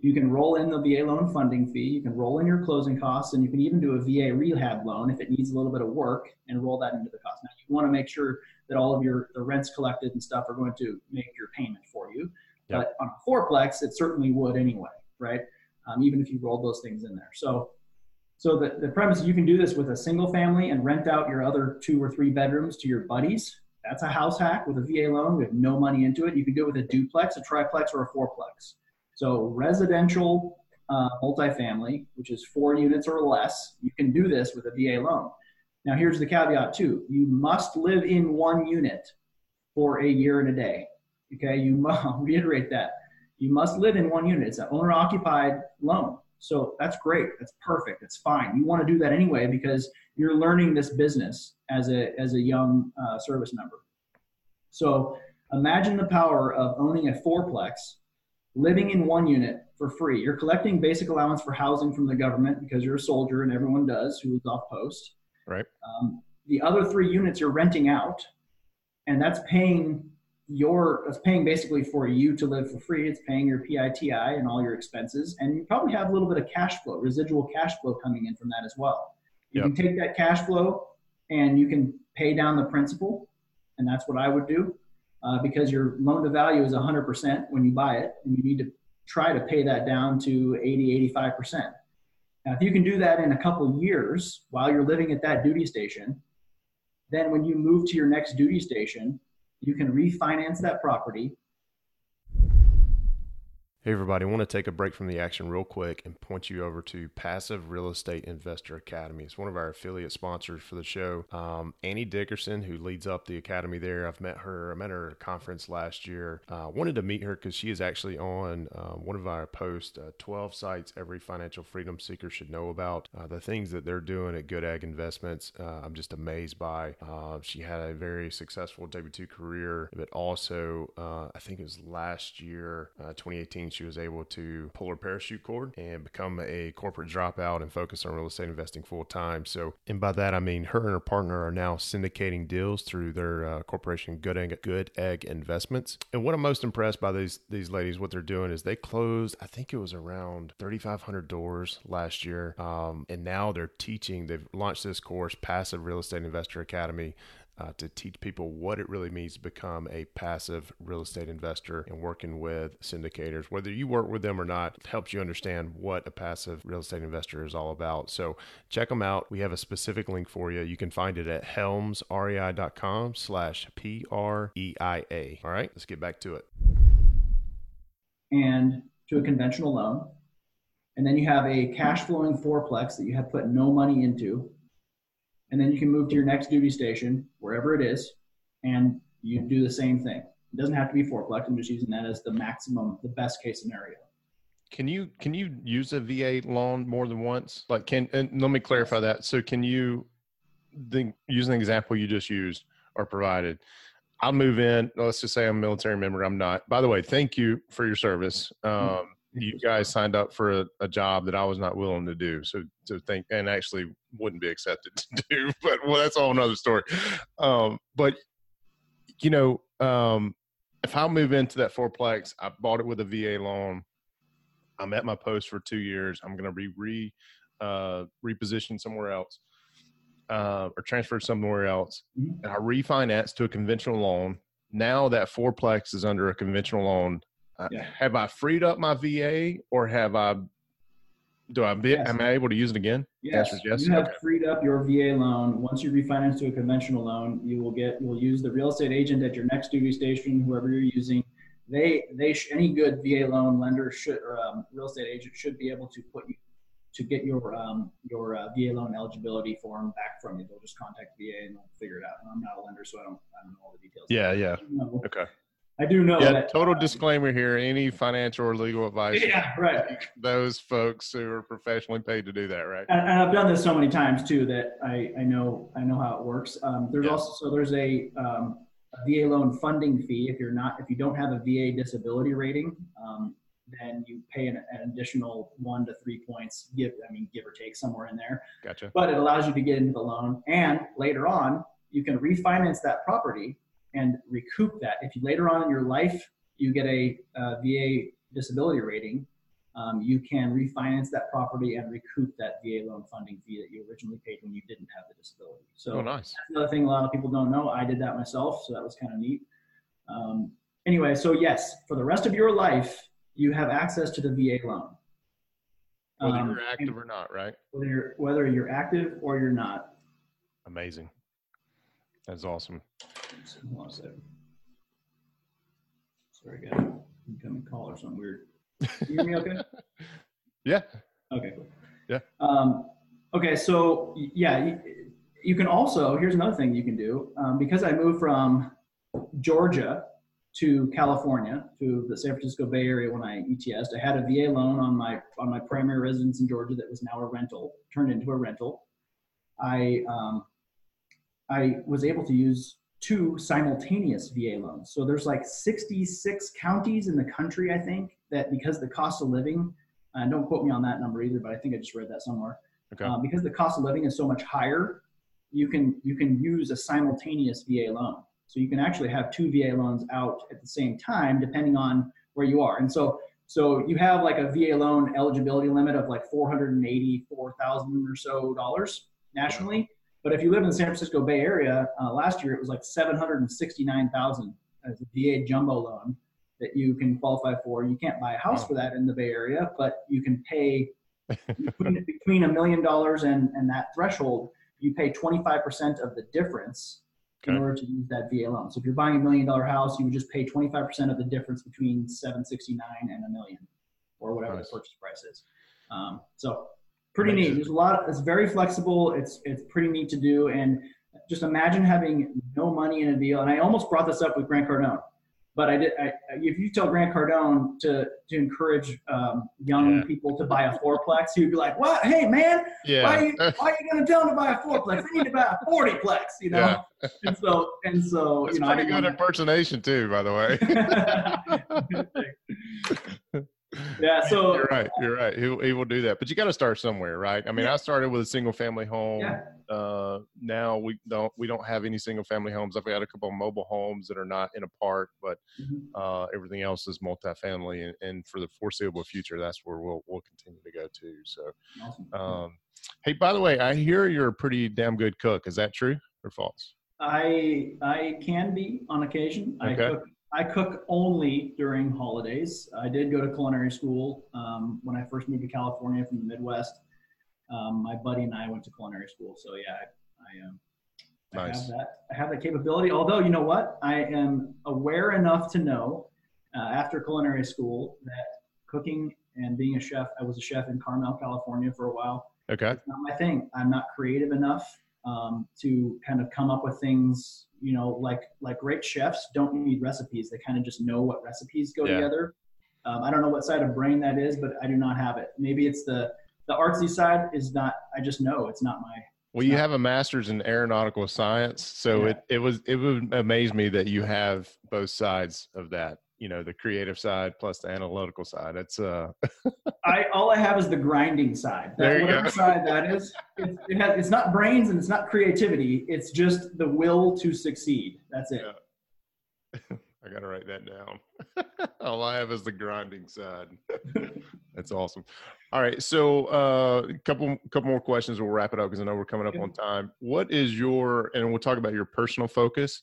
You can roll in the VA loan funding fee, you can roll in your closing costs, and you can even do a VA rehab loan if it needs a little bit of work and roll that into the cost. Now, you want to make sure that all of your the rents collected and stuff are going to make your payment for you. Yep. But on a fourplex, it certainly would anyway, right? Um, even if you rolled those things in there. So, so the, the premise you can do this with a single family and rent out your other two or three bedrooms to your buddies. That's a house hack with a VA loan. We have no money into it. You can do it with a duplex, a triplex, or a fourplex. So residential uh, multifamily, which is four units or less, you can do this with a VA loan. Now, here's the caveat too: you must live in one unit for a year and a day. Okay, you must reiterate that. You must live in one unit. It's an owner occupied loan. So that's great. That's perfect. That's fine. You want to do that anyway because you're learning this business as a, as a young uh, service member. So imagine the power of owning a fourplex, living in one unit for free. You're collecting basic allowance for housing from the government because you're a soldier and everyone does who is off post. Right. Um, the other three units you're renting out, and that's paying your it's paying basically for you to live for free. It's paying your PITI and all your expenses, and you probably have a little bit of cash flow, residual cash flow coming in from that as well. You yep. can take that cash flow and you can pay down the principal, and that's what I would do uh, because your loan to value is 100% when you buy it, and you need to try to pay that down to 80, 85%. Now, if you can do that in a couple years while you're living at that duty station, then when you move to your next duty station, you can refinance that property Hey, everybody, I want to take a break from the action real quick and point you over to Passive Real Estate Investor Academy. It's one of our affiliate sponsors for the show. Um, Annie Dickerson, who leads up the academy there, I've met her. I met her at a conference last year. Uh, wanted to meet her because she is actually on uh, one of our posts uh, 12 sites every financial freedom seeker should know about. Uh, the things that they're doing at Good Egg Investments, uh, I'm just amazed by. Uh, she had a very successful W 2 career, but also, I think it was last year, 2018 she was able to pull her parachute cord and become a corporate dropout and focus on real estate investing full time. So, and by that I mean her and her partner are now syndicating deals through their uh, corporation Good Egg, Good Egg Investments. And what I'm most impressed by these these ladies, what they're doing is they closed, I think it was around 3,500 doors last year, um, and now they're teaching. They've launched this course, Passive Real Estate Investor Academy uh, to teach people what it really means to become a passive real estate investor and working with syndicators. Whether you work with them or not, helps you understand what a passive real estate investor is all about. So check them out. We have a specific link for you. You can find it at helmsrei.com slash P-R-E-I-A. All right, let's get back to it. And to a conventional loan. And then you have a cash flowing fourplex that you have put no money into and then you can move to your next duty station, wherever it is, and you do the same thing. It doesn't have to be fourplex. I'm just using that as the maximum, the best case scenario. Can you can you use a VA loan more than once? Like, can and let me clarify that. So, can you the use an example you just used or provided? I'll move in. Let's just say I'm a military member. I'm not. By the way, thank you for your service. Um, you guys signed up for a, a, job that I was not willing to do. So to think and actually wouldn't be accepted to do, but well, that's all another story. Um, but you know, um, if I move into that fourplex, I bought it with a VA loan. I'm at my post for two years. I'm going to be re uh, repositioned somewhere else uh, or transferred somewhere else, mm-hmm. and I refinance to a conventional loan. Now that fourplex is under a conventional loan yeah. Have I freed up my VA or have I? Do I be? Yes. Am I able to use it again? Yes. yes. You have okay. freed up your VA loan. Once you refinance to a conventional loan, you will get. You will use the real estate agent at your next duty station, whoever you're using. They they sh- any good VA loan lender should or um, real estate agent should be able to put you to get your um, your uh, VA loan eligibility form back from you. They'll just contact VA and they'll figure it out. And I'm not a lender, so I don't I don't know all the details. Yeah, yeah. Okay. I do know. Yeah, that, total disclaimer here: any financial or legal advice. Yeah, right. Those folks who are professionally paid to do that, right? And, and I've done this so many times too that I, I know I know how it works. Um, there's yeah. also so there's a, um, a, VA loan funding fee if you're not if you don't have a VA disability rating, um, then you pay an, an, additional one to three points. Give I mean give or take somewhere in there. Gotcha. But it allows you to get into the loan, and later on you can refinance that property and recoup that. If you later on in your life you get a uh, VA disability rating, um, you can refinance that property and recoup that VA loan funding fee that you originally paid when you didn't have the disability. So Oh, nice. that's another thing a lot of people don't know. I did that myself, so that was kind of neat. Um, anyway, so yes, for the rest of your life, you have access to the VA loan. Whether Um, you're active or not, right? whether you're whether you're active or you're not. Amazing. That's awesome. A second. Sorry, I got an incoming call or something weird. You hear me okay? Yeah. Okay, cool. Yeah. Um, okay, so yeah, you, you can also, here's another thing you can do. Um, because I moved from Georgia to California, to the San Francisco Bay Area when I ETS'd, I had a VA loan on my, on my primary residence in Georgia that was now a rental, turned into a rental. I, um, I was able to use two simultaneous VA loans. So there's like 66 counties in the country, I think, that because the cost of living, and don't quote me on that number either, but I think I just read that somewhere. Okay. Uh, because the cost of living is so much higher, you can you can use a simultaneous VA loan. So you can actually have two VA loans out at the same time, depending on where you are. And so so you have like a VA loan eligibility limit of like four hundred and eighty-four thousand or so dollars nationally. But if you live in the San Francisco Bay Area, uh, last year it was like seven hundred and sixty-nine thousand as a VA jumbo loan that you can qualify for. You can't buy a house Wow. for that in the Bay Area, but you can pay between, between a million dollars and, and that threshold, you pay 25% of the difference in order to use that VA loan. So if you're buying a million dollar house, you would just pay 25% of the difference between 769 and a million or whatever Nice. the purchase price is. Um, so pretty neat. There's a lot, it's very flexible. It's, it's pretty neat to do. And just imagine having no money in a deal. And I almost brought this up with Grant Cardone, but I did. I, if you tell Grant Cardone to to encourage um, young Yeah. people to buy a fourplex, he'd be like, "What? Hey, man, why are you why are you gonna tell them to buy a fourplex? They need to buy a fortyplex, you know." Yeah. And so and so, It's you know, pretty good impersonation too, by the way. yeah. So you're right. You're right. He, he will do that, but you got to start somewhere, right? I mean, Yeah. I started with a single family home. yeah, Uh, now we don't we don't have any single family homes. I've got a couple of mobile homes that are not in a park, but Mhm. uh, everything else is multifamily, and, and for the foreseeable future, that's where we'll we'll continue to go to. So, awesome. um, hey, by the way, I hear you're a pretty damn good cook. Is that true or false? I I can be on occasion. I Okay. cook I cook only during holidays. I did go to culinary school um, when I first moved to California from the Midwest. Um, my buddy and I went to culinary school, so yeah, I, I, um, I Nice. have that. I have that capability. Although you know what, I am aware enough to know uh, after culinary school that cooking and being a chef. I was a chef in Carmel, California, for a while Okay. it's not my thing. I'm not creative enough um, to kind of come up with things. You know, like like great chefs don't need recipes. They kind of just know what recipes go Yeah. together. Um, I don't know what side of brain that is, but I do not have it. Maybe it's the the artsy side is not. I just know it's not my. Well, you have a master's in aeronautical science, so Yeah. it, it was it would amaze me that you have both sides of that. You know, the creative side plus the analytical side. It's uh, I all I have is the grinding side. That, There you whatever go. side that is, it, it has, it's not brains and it's not creativity. It's just the will to succeed. That's it. Yeah. I gotta write that down. All I have is the grinding side. That's awesome. All right, so a uh, couple couple more questions. We'll wrap it up because I know we're coming up on time. What is your and we'll talk about your personal focus,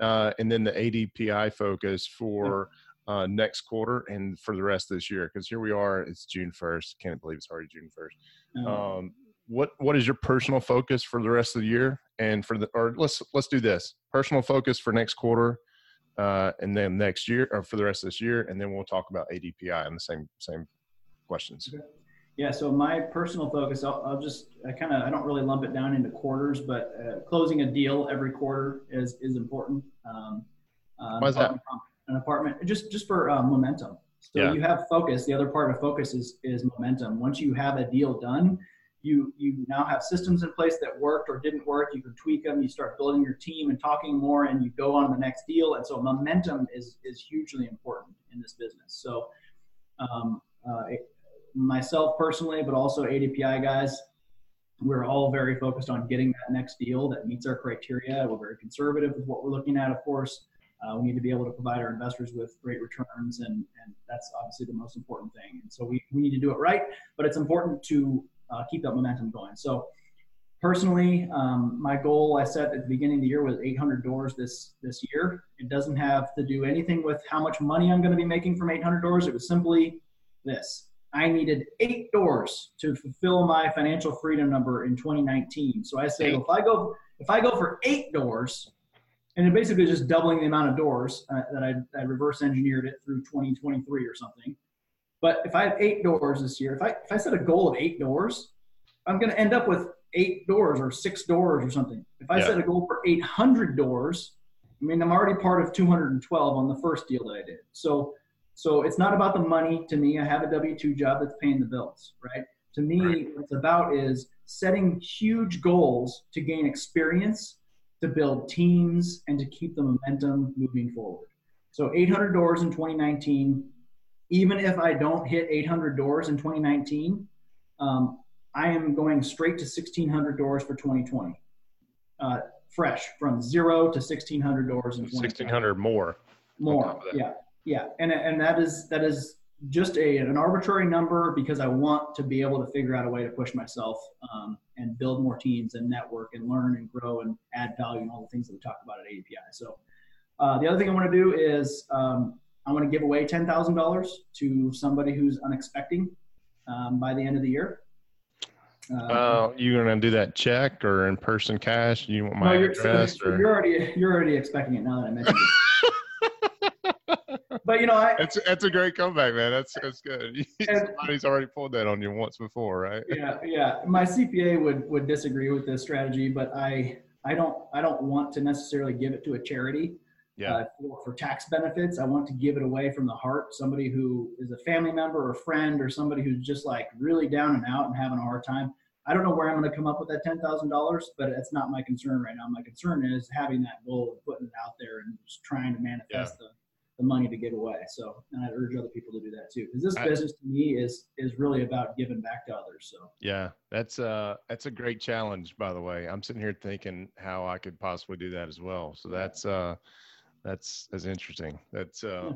uh, and then the ADPI focus for uh, next quarter and for the rest of this year. Because here we are, it's June first. Can't believe it's already June first. Um, Um, what what is your personal focus for the rest of the year and for the or let's let's do this personal focus for next quarter uh, and then next year or for the rest of this year and then we'll talk about ADPI and the same same questions. Yeah, so my personal focus, I'll, I'll just, I kind of, I don't really lump it down into quarters, but uh, closing a deal every quarter is is important. Um, um, Why is that? An apartment, just just for uh, momentum. So Yeah. you have focus. The other part of focus is is momentum. Once you have a deal done, you you now have systems in place that worked or didn't work. You can tweak them. You start building your team and talking more, and you go on the next deal. And so momentum is is hugely important in this business. So. Um, uh, it- myself personally, but also ADPI guys, we're all very focused on getting that next deal that meets our criteria. We're very conservative with what we're looking at, of course. Uh, we need to be able to provide our investors with great returns, and, and that's obviously the most important thing. And so we, we need to do it right, but it's important to uh, keep that momentum going. So personally, um, my goal I set at the beginning of the year was 800 doors this this year. It doesn't have to do anything with how much money I'm going to be making from 800 doors. It was simply this. I needed eight doors to fulfill my financial freedom number in 2019. So I said, well, if I go if I go for eight doors, and it basically just doubling the amount of doors uh, that I, I reverse engineered it through 2023 or something. But if I have eight doors this year, if I if I set a goal of eight doors, I'm going to end up with eight doors or six doors or something. If I yeah. set a goal for 800 doors, I mean I'm already part of 212 on the first deal that I did. So so it's not about the money to me. I have a W 2 job that's paying the bills, right? To me, right. what it's about is setting huge goals to gain experience, to build teams, and to keep the momentum moving forward. So 800 doors in 2019. Even if I don't hit 800 doors in 2019, um, I am going straight to 1,600 doors for 2020. Uh, fresh from zero to 1,600 doors in 1,600 more. More, yeah. Yeah, and and that is that is just a an arbitrary number because I want to be able to figure out a way to push myself um, and build more teams and network and learn and grow and add value and all the things that we talked about at API. So uh, the other thing I want to do is um, I want to give away ten thousand dollars to somebody who's unexpecting um, by the end of the year. Uh, uh, you gonna do that check or in person cash? You want my no, address? So, or? You're already you're already expecting it now that I mentioned it. But you know, I, that's that's a great comeback, man. That's that's good. Somebody's already pulled that on you once before, right? Yeah, yeah. My CPA would would disagree with this strategy, but I I don't I don't want to necessarily give it to a charity. Yeah. Uh, for, for, tax benefits, I want to give it away from the heart. Somebody who is a family member or friend, or somebody who's just like really down and out and having a hard time. I don't know where I'm going to come up with that ten thousand dollars, but it's not my concern right now. My concern is having that goal of putting it out there and just trying to manifest yeah. the the money to give away. So, and I urge other people to do that too, because this I, business to me is is really about giving back to others. So, yeah, that's uh that's a great challenge, by the way. I'm sitting here thinking how I could possibly do that as well. So that's uh that's that's interesting. That's uh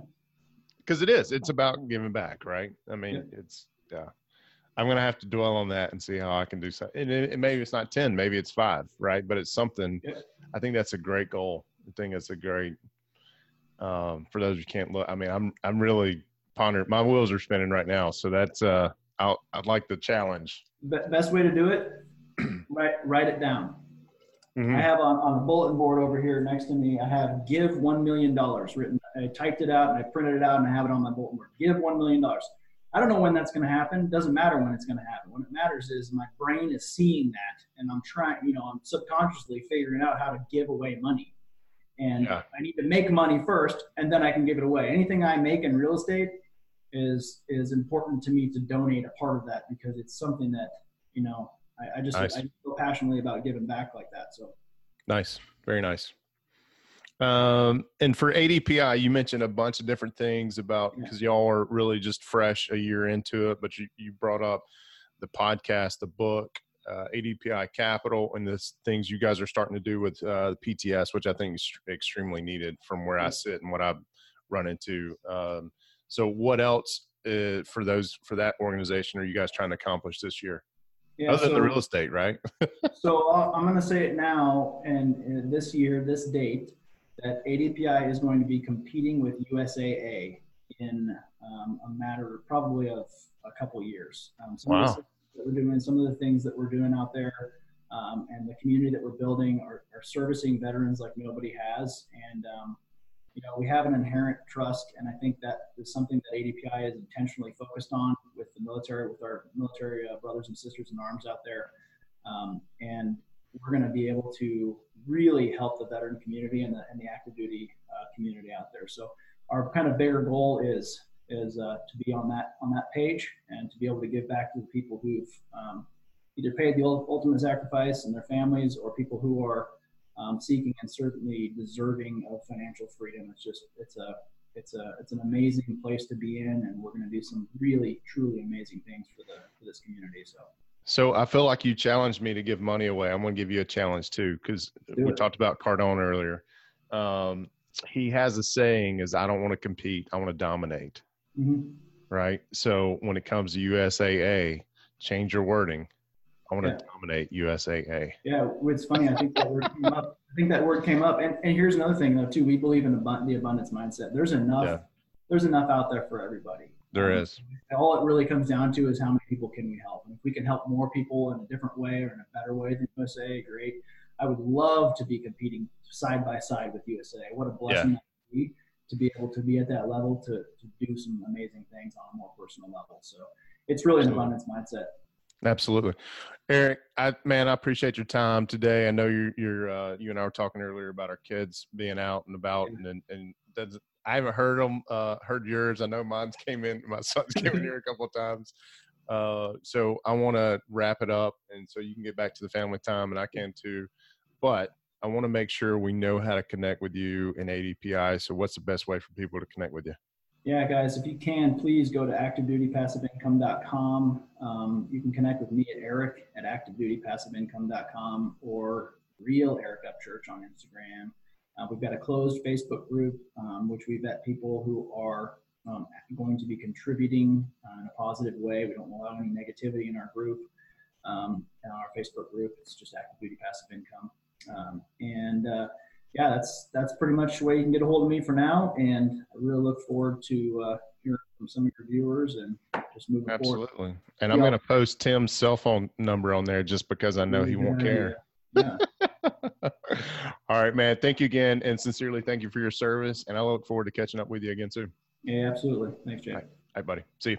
because it is. It's about giving back, right? I mean, yeah. it's yeah. I'm gonna have to dwell on that and see how I can do something. And, it, maybe it's not ten, maybe it's five, right? But it's something. Yeah. I think that's a great goal. I think it's a great um, for those who can't look, I mean, I'm I'm really pondering. My wheels are spinning right now, so that's uh, I'll, I'd like the challenge. The best way to do it, write write it down. Mm-hmm. I have on, on the bulletin board over here next to me. I have "Give one million dollars" written. I typed it out and I printed it out and I have it on my bulletin board. Give one million dollars. I don't know when that's going to happen. Doesn't matter when it's going to happen. What it matters is my brain is seeing that, and I'm trying. You know, I'm subconsciously figuring out how to give away money and yeah. I need to make money first, and then I can give it away. Anything I make in real estate is is important to me to donate a part of that because it's something that you know I, I just nice. I feel passionately about giving back like that. So nice, very nice. Um, and for ADPI, you mentioned a bunch of different things about because yeah. y'all are really just fresh a year into it, but you, you brought up the podcast, the book, uh, ADPI Capital and the things you guys are starting to do with uh, the PTS, which I think is extremely needed from where I sit and what I've run into. Um, so, what else uh, for those for that organization are you guys trying to accomplish this year? Yeah, Other so, than the real estate, right? so uh, I'm going to say it now, and this year, this date, that ADPI is going to be competing with USAA in um, a matter of probably of a couple years. Um, wow that we're doing, some of the things that we're doing out there, um, and the community that we're building are, are, servicing veterans like nobody has. And um, you know, we have an inherent trust, and I think that is something that ADPI is intentionally focused on with the military, with our military uh, brothers and sisters in arms out there. Um, and we're going to be able to really help the veteran community and the, and the active duty uh, community out there. So our kind of bigger goal is is uh, to be on that on that page and to be able to give back to the people who've um, either paid the ultimate sacrifice and their families, or people who are um, seeking and certainly deserving of financial freedom. It's just it's a it's a it's an amazing place to be in, and we're going to do some really truly amazing things for the for this community. So. So I feel like you challenged me to give money away. I'm going to give you a challenge too, because we it. talked about Cardone earlier. Um, he has a saying is I don't want to compete, I want to dominate. Mm-hmm. Right. So when it comes to USAA, change your wording. I want Yeah. to dominate USAA. Yeah, it's funny. I think that word came up. I think that word came up. And, and here's another thing though too. We believe in abun- the abundance mindset. There's enough. Yeah. There's enough out there for everybody. There is. Um. All it really comes down to is how many people can we help. And if we can help more people in a different way or in a better way than USA, great. I would love to be competing side by side with USA. What a blessing that would be to be able to be at that level to, to do some amazing things on a more personal level. So it's really an abundance mindset. Absolutely. Eric, I man, I appreciate your time today. I know you're you're uh, you and I were talking earlier about our kids being out and about and and, and that's, I haven't heard them uh, heard yours. I know mine's came in my son's came in here a couple of times. Uh, so I want to wrap it up and so you can get back to the family time and I can too. But I want to make sure we know how to connect with you in ADPI. So what's the best way for people to connect with you? Yeah, guys, if you can, please go to activedutypassiveincome.com. Um, you can connect with me at Eric at activedutypassiveincome.com or Real Eric Upchurch on Instagram. Uh, we've got a closed Facebook group, um, which we vet people who are um, going to be contributing uh, in a positive way. We don't allow any negativity in our group, um, in our Facebook group. It's just Active Duty Passive Income. Um, and uh, yeah, that's that's pretty much the way you can get a hold of me for now. And I really look forward to uh, hearing from some of your viewers and just moving forward. Absolutely. And I'm going to post Tim's cell phone number on there just because I know he won't care. Yeah. All right, man. Thank you again, and sincerely thank you for your service. And I look forward to catching up with you again soon. yeah, absolutely. Thanks, Jay. All right, buddy. See you.